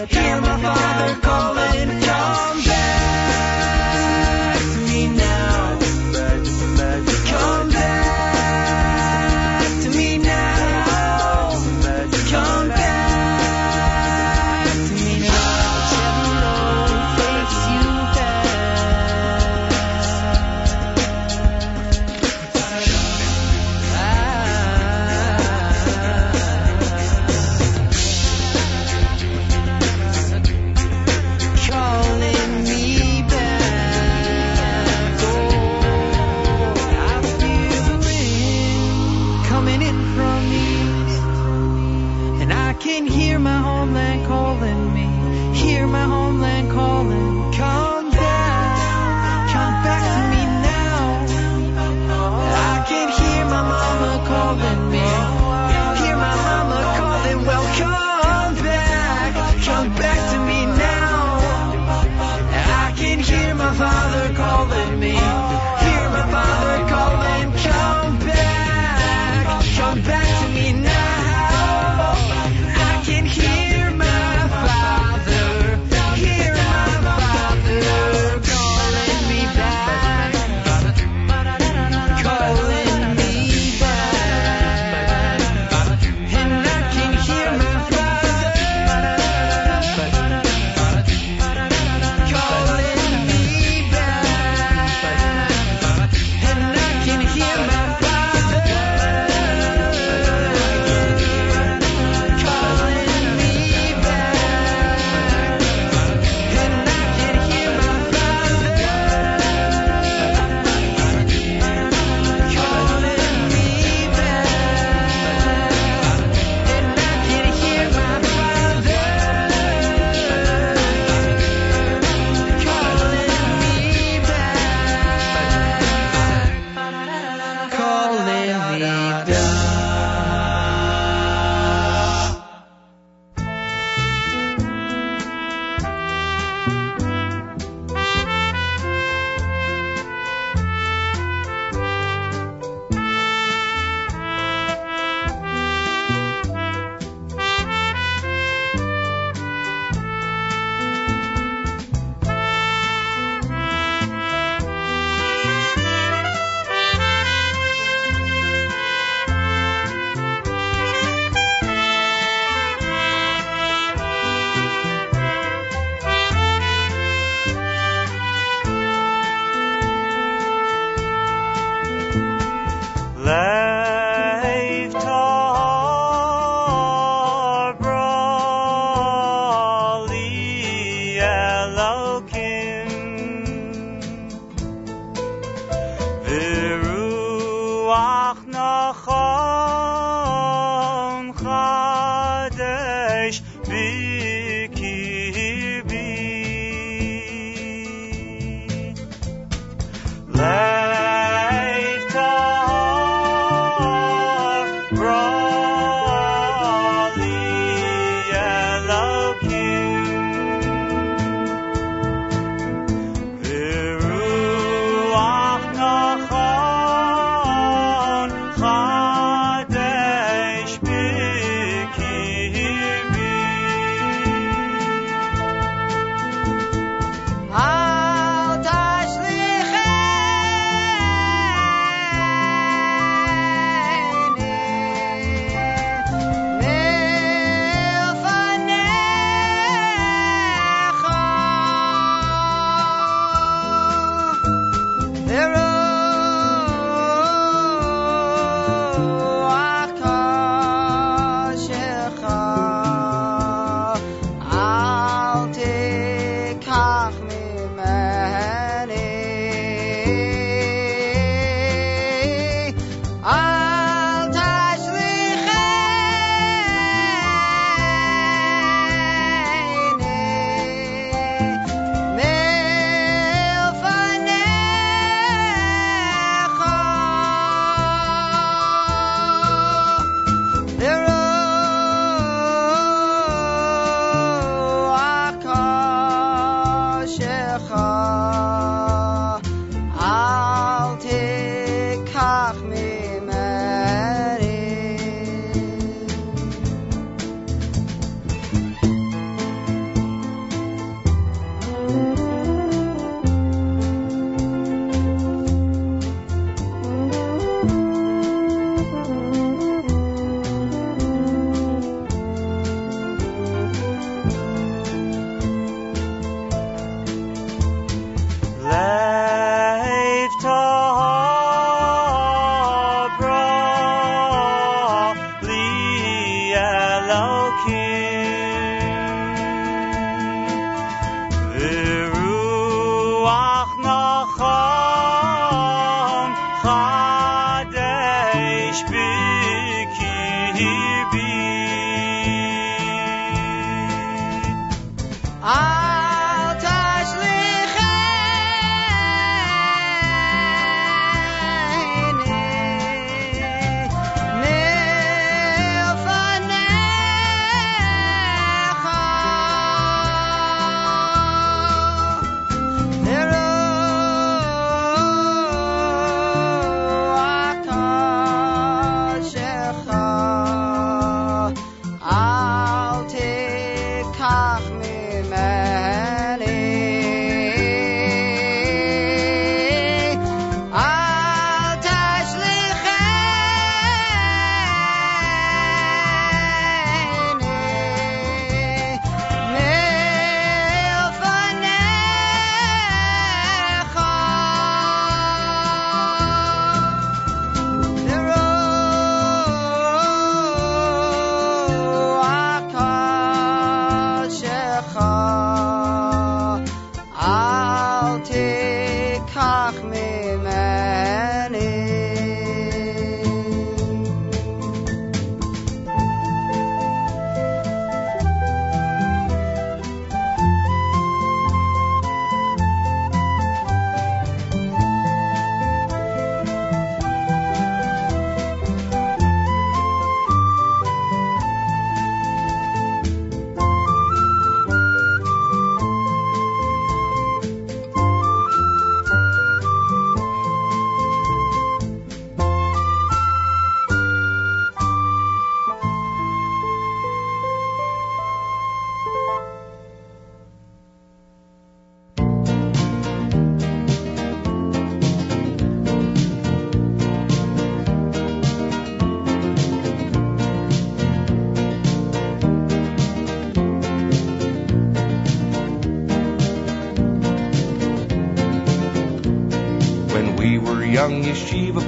Hear قاعدة اشبكي بي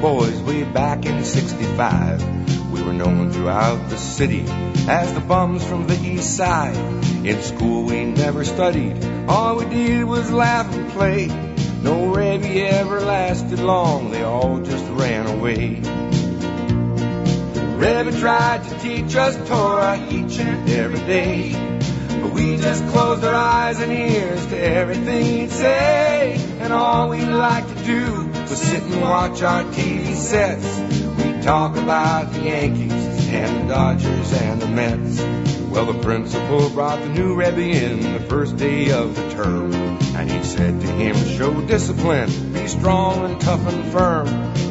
boys way back in 65, we were known throughout the city as the bums from the east side. In school we never studied, all we did was laugh and play. No Rebbe ever lasted long, they all just ran away. Rebbe tried to teach us Torah each and every day. But we just closed our eyes and ears to everything he'd say. And all we liked to do was sit and watch our TV We'd talk about the Yankees and the Dodgers and the Mets. Well, the principal brought the new Rebbe in the first day of the term. And he said to him, show discipline, be strong and tough and firm.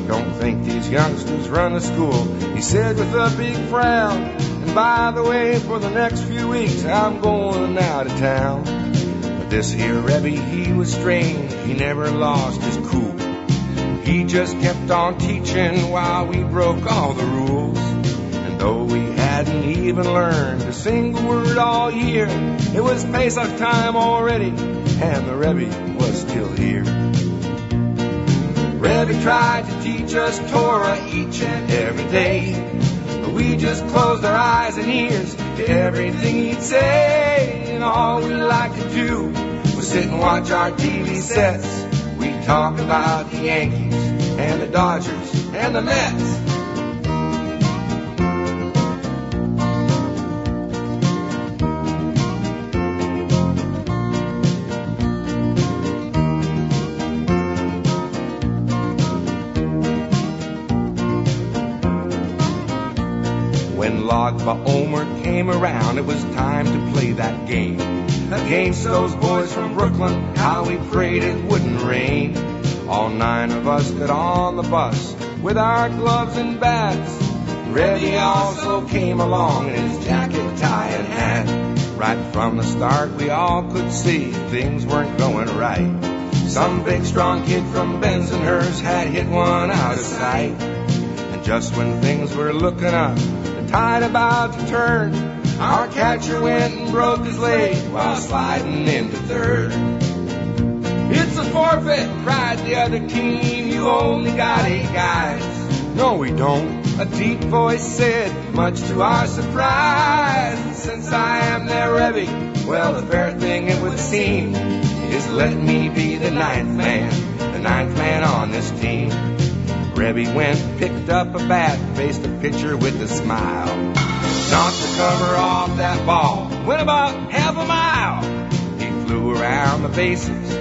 Don't think these youngsters run the school, he said with a big frown. And by the way, for the next few weeks, I'm going out of town. But this here Rebbe, he was strange, he never lost his cool. Just kept on teaching while we broke all the rules. And though we hadn't even learned a single word all year, it was Pesach time already, and the Rebbe was still here. Rebbe tried to teach us Torah each and every day. But we just closed our eyes and ears to everything he'd say. And all we liked to do was sit and watch our TV sets. We'd talk about the Yankees and the Dodgers and the Mets. When Lag BaOmer came around, it was time to play that game. Against those boys from Brooklyn, how we prayed it wouldn't rain. All nine of us got on the bus with our gloves and bats. Rebbe also came along in his jacket, tie, and hat. Right from the start, we all could see things weren't going right. Some big strong kid from Bensonhurst had hit one out of sight. And just when things were looking up, the tide about to turn, our catcher went and broke his leg while sliding into third. Forfeit, cried the other team. You only got eight guys. No, we don't. A deep voice said, much to our surprise. Since I am their Rebbe, well, the fair thing it would seem is let me be the ninth man, the ninth man on this team. Rebbe went, picked up a bat, faced the pitcher with a smile. Knocked the cover off that ball, went about half a mile. He flew around the bases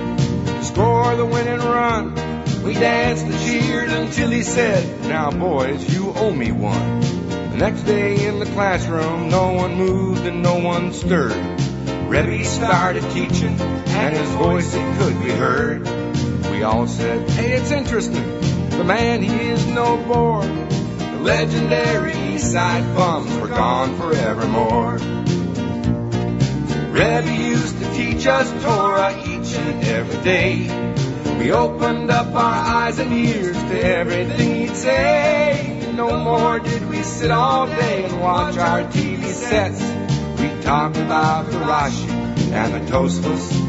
score the winning run. We danced and cheered until he said, Now boys, you owe me one. The next day in the classroom, no one moved and no one stirred. Rebbe started teaching, and his voice it could be heard. We all said, Hey, it's interesting. The man, he is no bore. The legendary East Side bums were gone forevermore. Rebbe used to teach us Torah each and every day. We opened up our eyes and ears to everything he'd say. No more did we sit all day and watch our TV sets. We talked about the Rashi and the Tosfos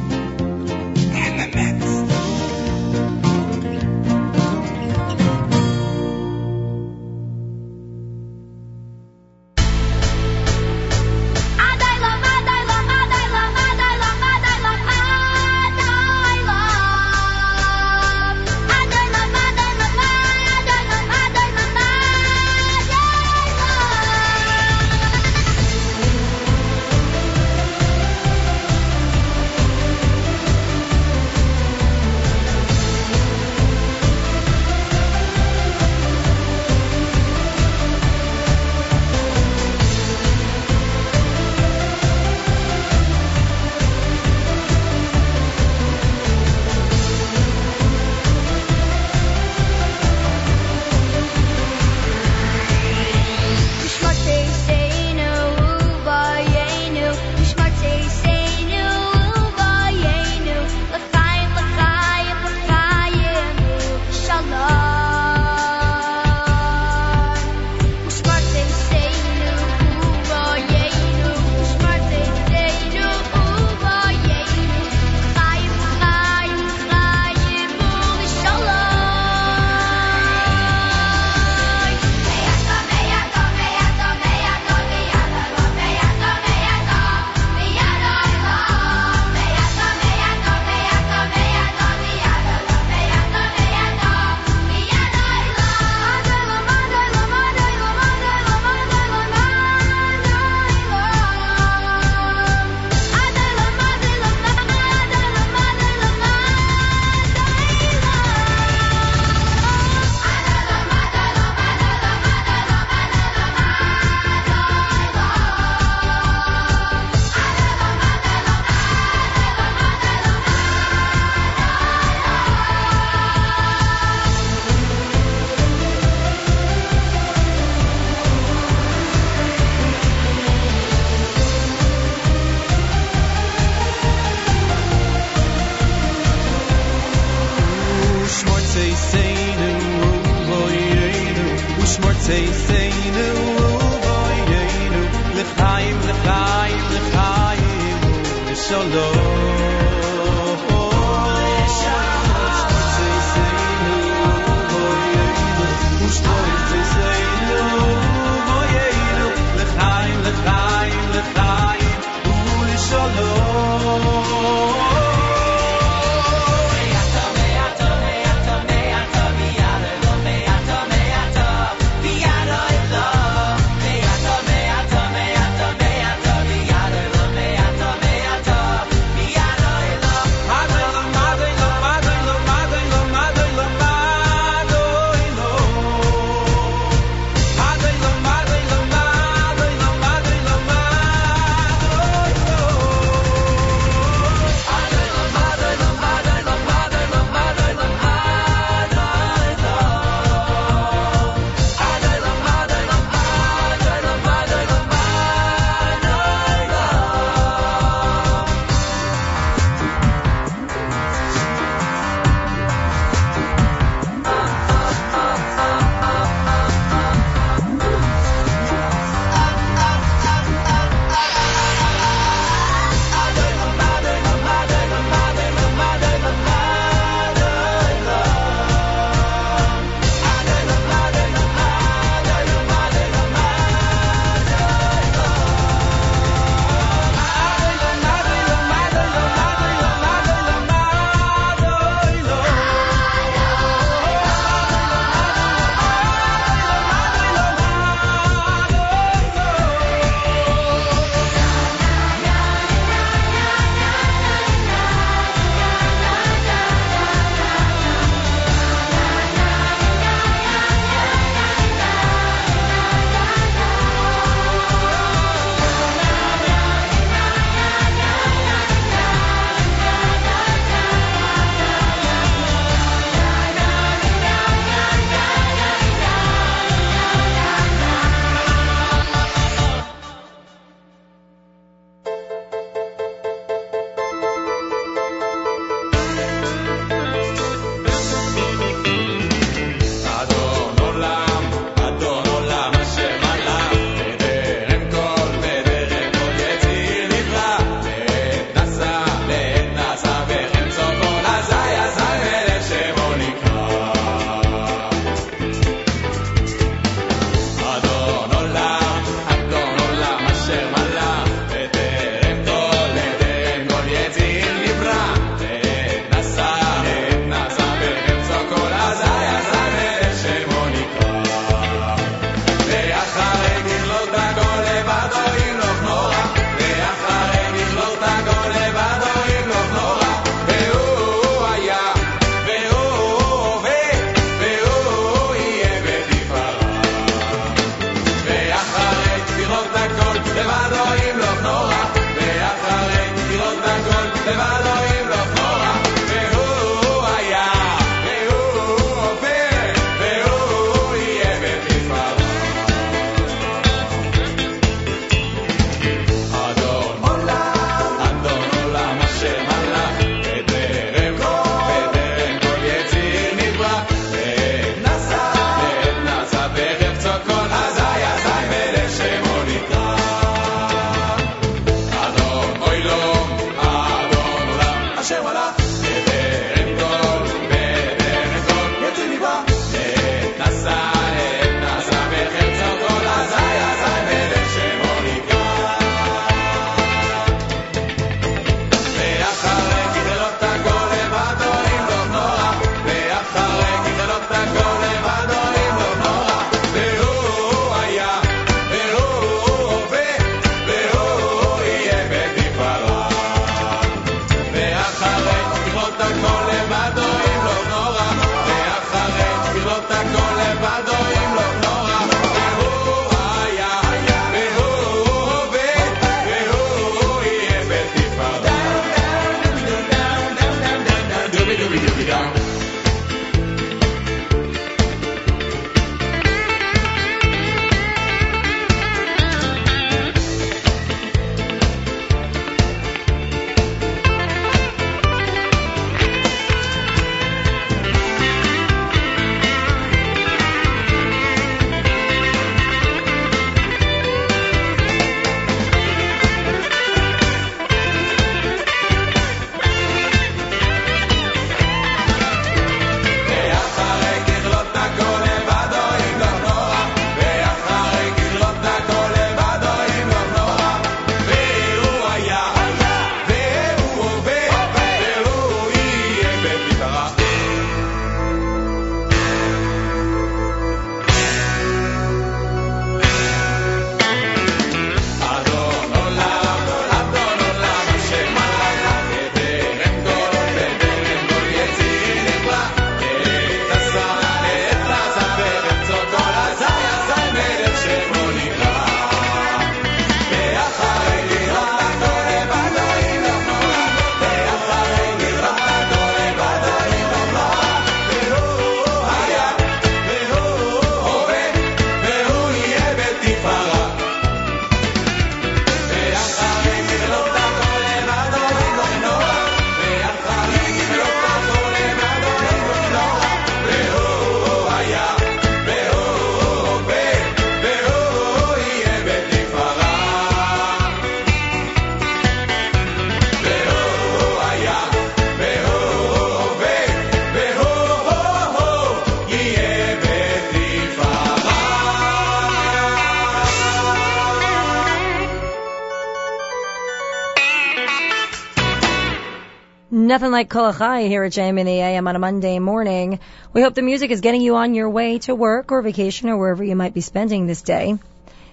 Nothing like Kolachai here at JM in the AM on a Monday morning. We hope the music is getting you on your way to work or vacation or wherever you might be spending this day.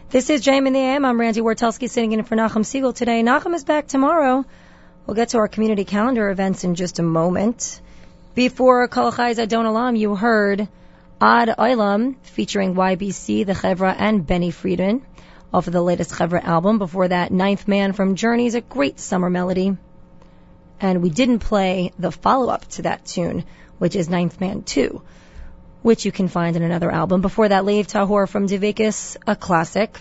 This is JM in the AM. I'm Randi Wartelsky sitting in for Nachum Segal today. Nachum is back tomorrow. We'll get to our community calendar events in just a moment. Before Adon Olam, you heard Ad Olam featuring YBC, the Chevra, and Benny Friedman off of the latest Chevra album. Before that, Ninth Man from Journeys, a great summer melody and we didn't play the follow up to that tune, which is Ninth Man 2, which you can find in another album. Before that, Lev Tahor from Devikis, a classic.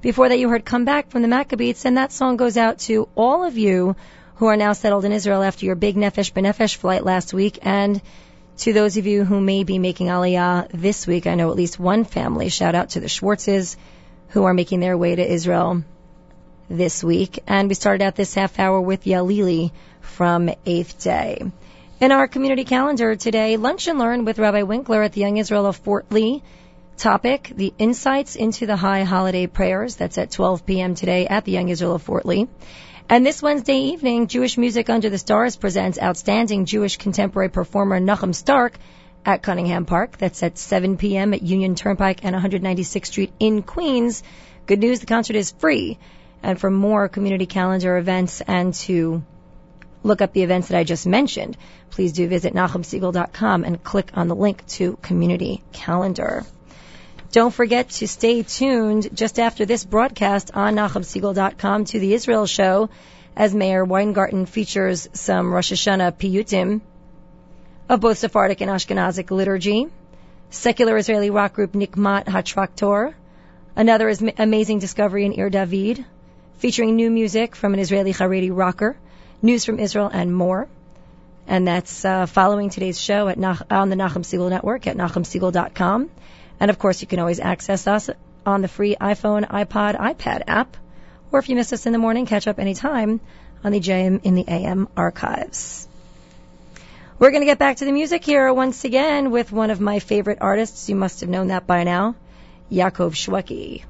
Before that, you heard Come Back from the Maccabees, and that song goes out to all of you who are now settled in Israel after your big Nefesh B'Nefesh flight last week, and to those of you who may be making Aliyah this week. I know at least one family, shout out to the Schwartzes, who are making their way to Israel this week. And we started out this half hour with Yalili from Eighth Day. In our community calendar today, Lunch and Learn with Rabbi Winkler at the Young Israel of Fort Lee. Topic, the insights into the high holiday prayers. That's at 12 p.m. today at the Young Israel of Fort Lee. And this Wednesday evening, Jewish Music Under the Stars presents outstanding Jewish contemporary performer Nachum Stark at Cunningham Park. That's at 7 p.m. at Union Turnpike and 196th Street in Queens. Good news, the concert is free. And for more community calendar events and to look up the events that I just mentioned, please do visit NachumSegal.com and click on the link to community calendar. Don't forget to stay tuned just after this broadcast on NachumSegal.com to the Israel show as Meir Weingarten features some Rosh Hashanah piyutim of both Sephardic and Ashkenazic liturgy. Secular Israeli rock group Nikmat HaTraktor. Another amazing discovery in Ir David, featuring new music from an Israeli Haredi rocker, news from Israel, and more. And that's uh, following today's show at Nach- on the Nachum Segal Network at nachumsegal.com. And of course, you can always access us on the free iPhone, iPod, iPad app. Or if you miss us in the morning, catch up anytime on the JM in the AM archives. We're going to get back to the music here once again with one of my favorite artists. You must have known that by now, Yaakov Shwekey.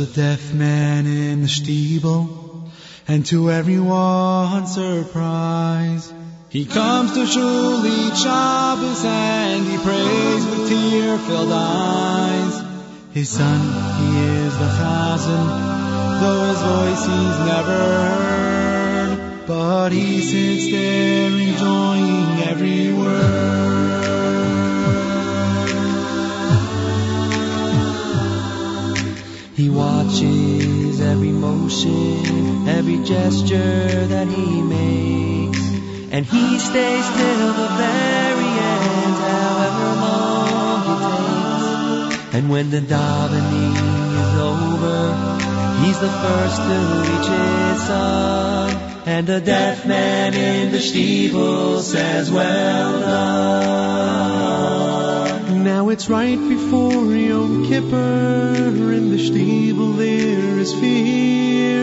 A deaf man in the steeple, and to everyone's surprise, he comes to shul each Shabbos and he prays with tear-filled eyes. His son, he is the chazan, though his voice he's never heard, but he sits there enjoying every word. Every gesture that he makes, and he stays till the very end, however long it takes. And when the davening is over, he's the first to reach his son, and the deaf man in the steeple says, "Well done." Now it's right before Yom Kippur, in the steeple there is fear.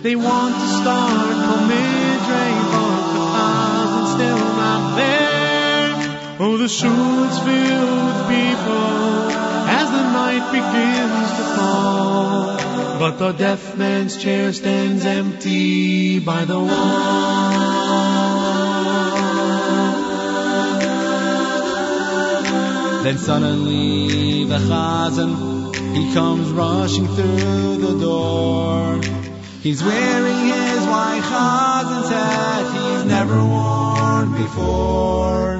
They want to start Kol Nidre, but the chazan's still not there. Oh, the shul is filled with people as the night begins to fall. But the deaf man's chair stands empty by the wall. Then suddenly the chazan, he comes rushing through the door. He's wearing his white chazan's hat he's never worn before.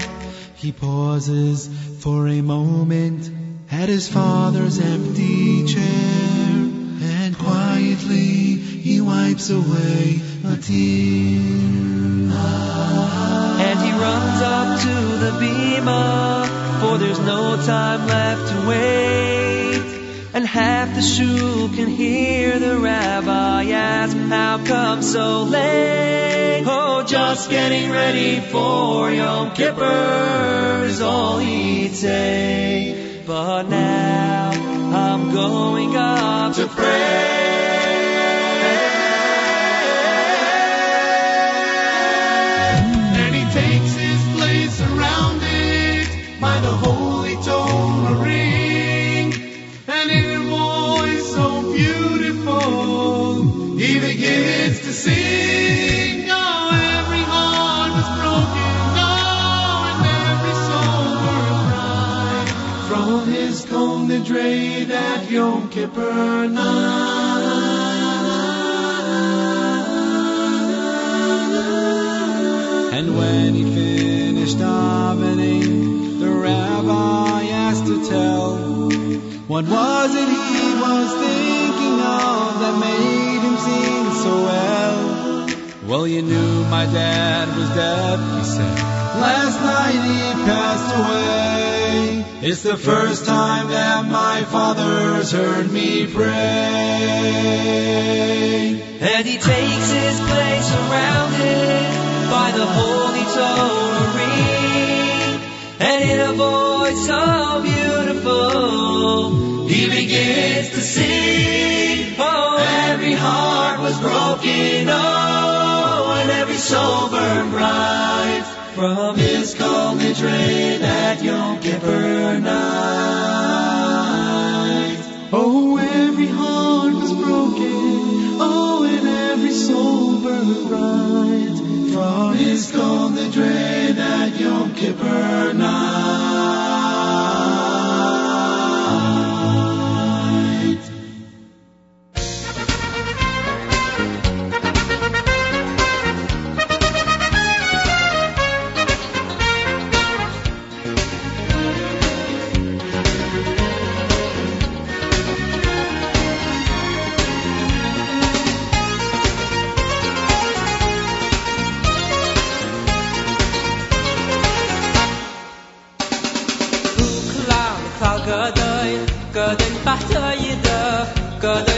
He pauses for a moment at his father's empty chair, and quietly he wipes away a tear. And he runs up to the bima, for there's no time left to wait. And half the shul can hear the rabbi ask, How come so late? Oh, just getting ready for Yom Kippur is all he'd say. But now I'm going up to pray. Nidre that Yom Kippur night. And when he finished davening, the rabbi asked to tell what was it he was thinking of that made him sing so well? Well, you knew my dad was deaf, he said. Last night he passed away. It's the first time that my father's heard me pray. And he takes his place surrounded by the holy Torah. And in a voice so beautiful, he begins to sing. Oh, every heart was broken. Oh, and every soul burned bright from his Kol Nidre that Yom Kippur night. Oh, every heart was broken. Oh, and every soul burned bright from his Kol Nidre that Yom Kippur night. 깎아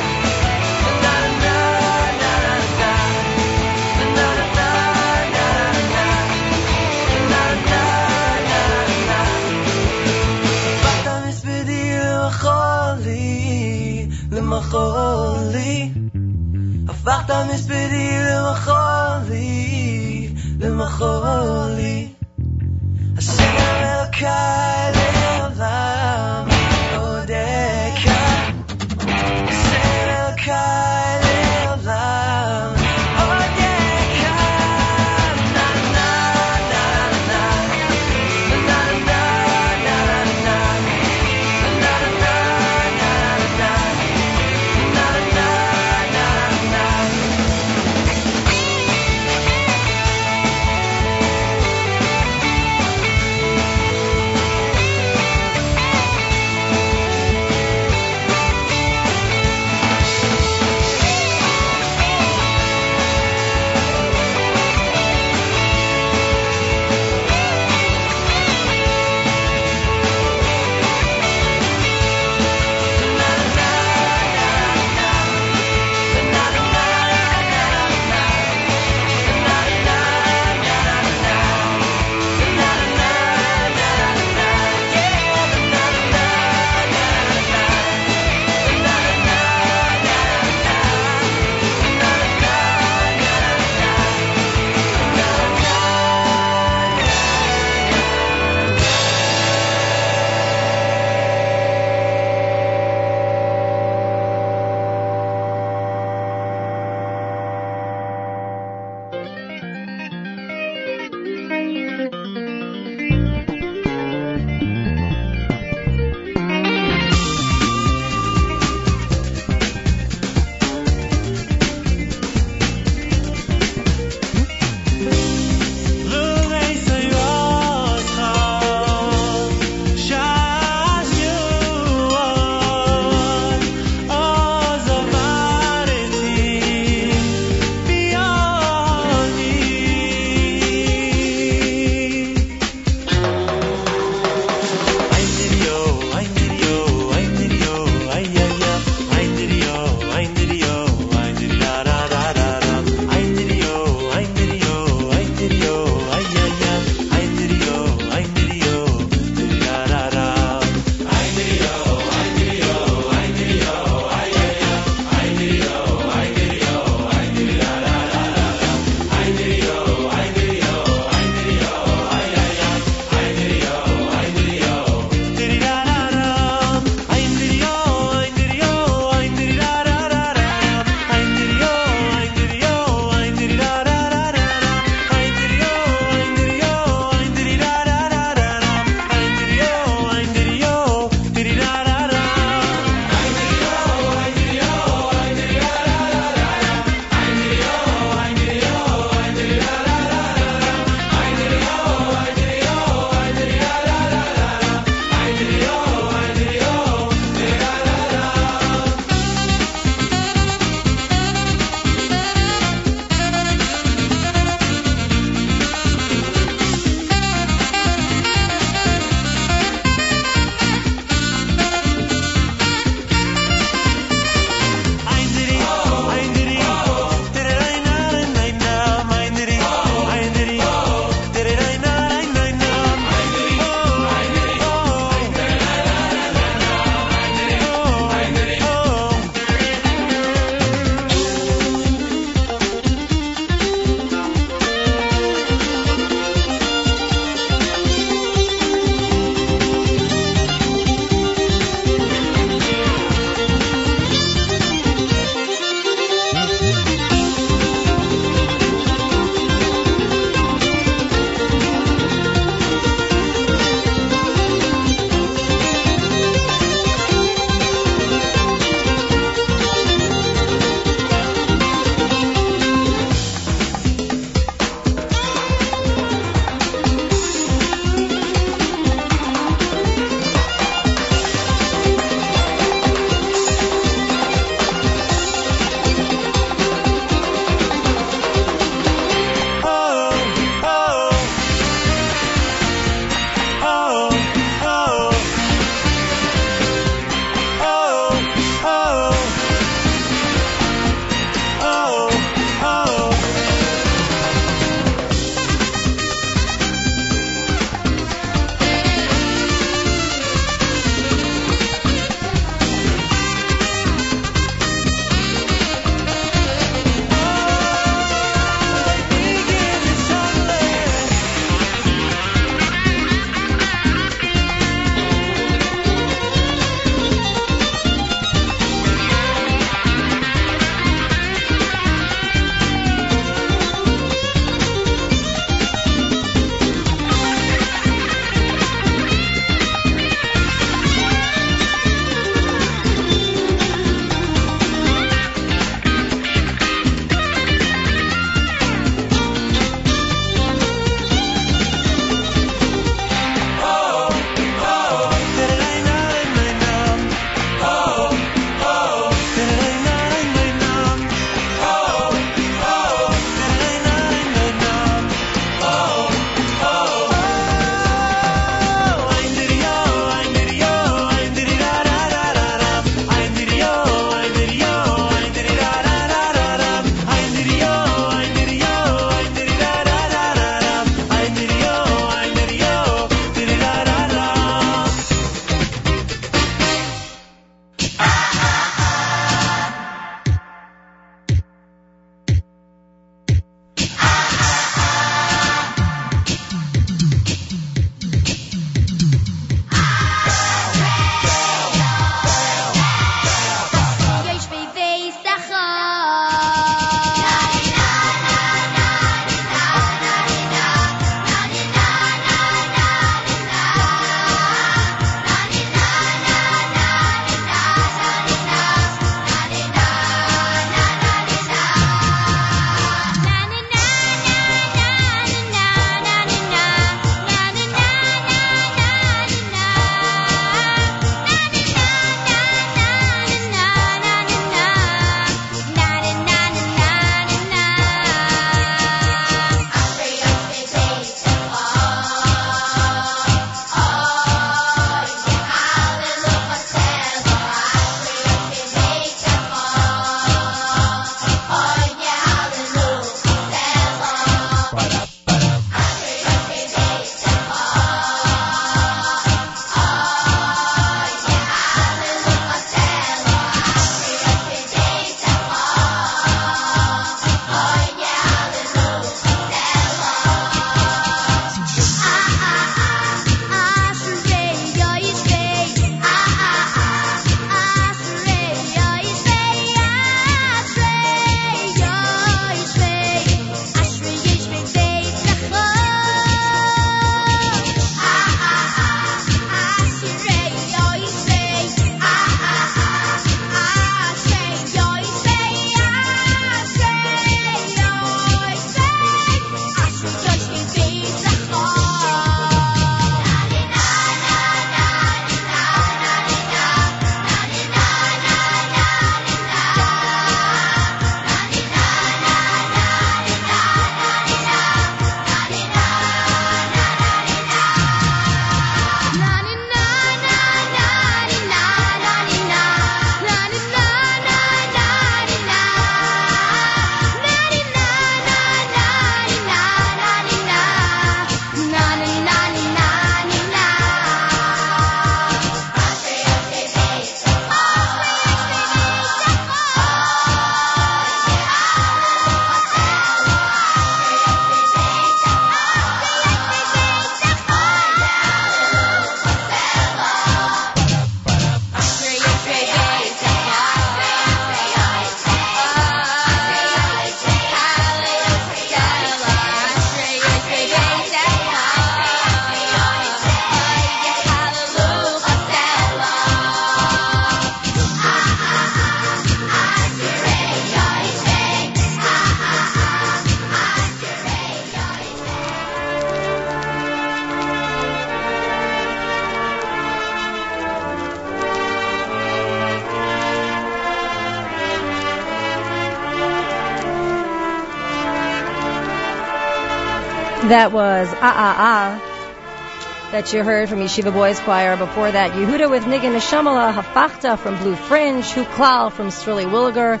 That was Ah Ah Ah that you heard from Yeshiva Boys Choir. Before that, Yehuda with Niggin Neshamala, Hafachta from Blue Fringe, Huklal from Srully Williger,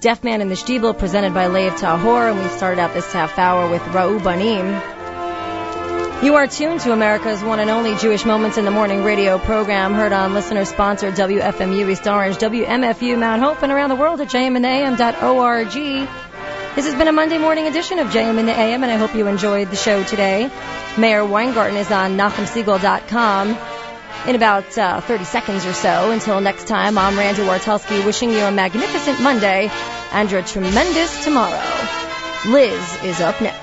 Deaf Man in the Stiebel presented by Lev Tahor, and we started out this half hour with Ra'u Banim. You are tuned to America's one and only Jewish Moments in the Morning radio program, heard on listener-sponsored WFMU East Orange, WMFU Mount Hope, and around the world at jmnam.org. This has been a Monday morning edition of JM in the AM, and I hope you enjoyed the show today. Meir Weingarten is on NachumSegal.com in about uh, 30 seconds or so. Until next time, I'm Randi Wartelsky wishing you a magnificent Monday and a tremendous tomorrow. Liz is up next.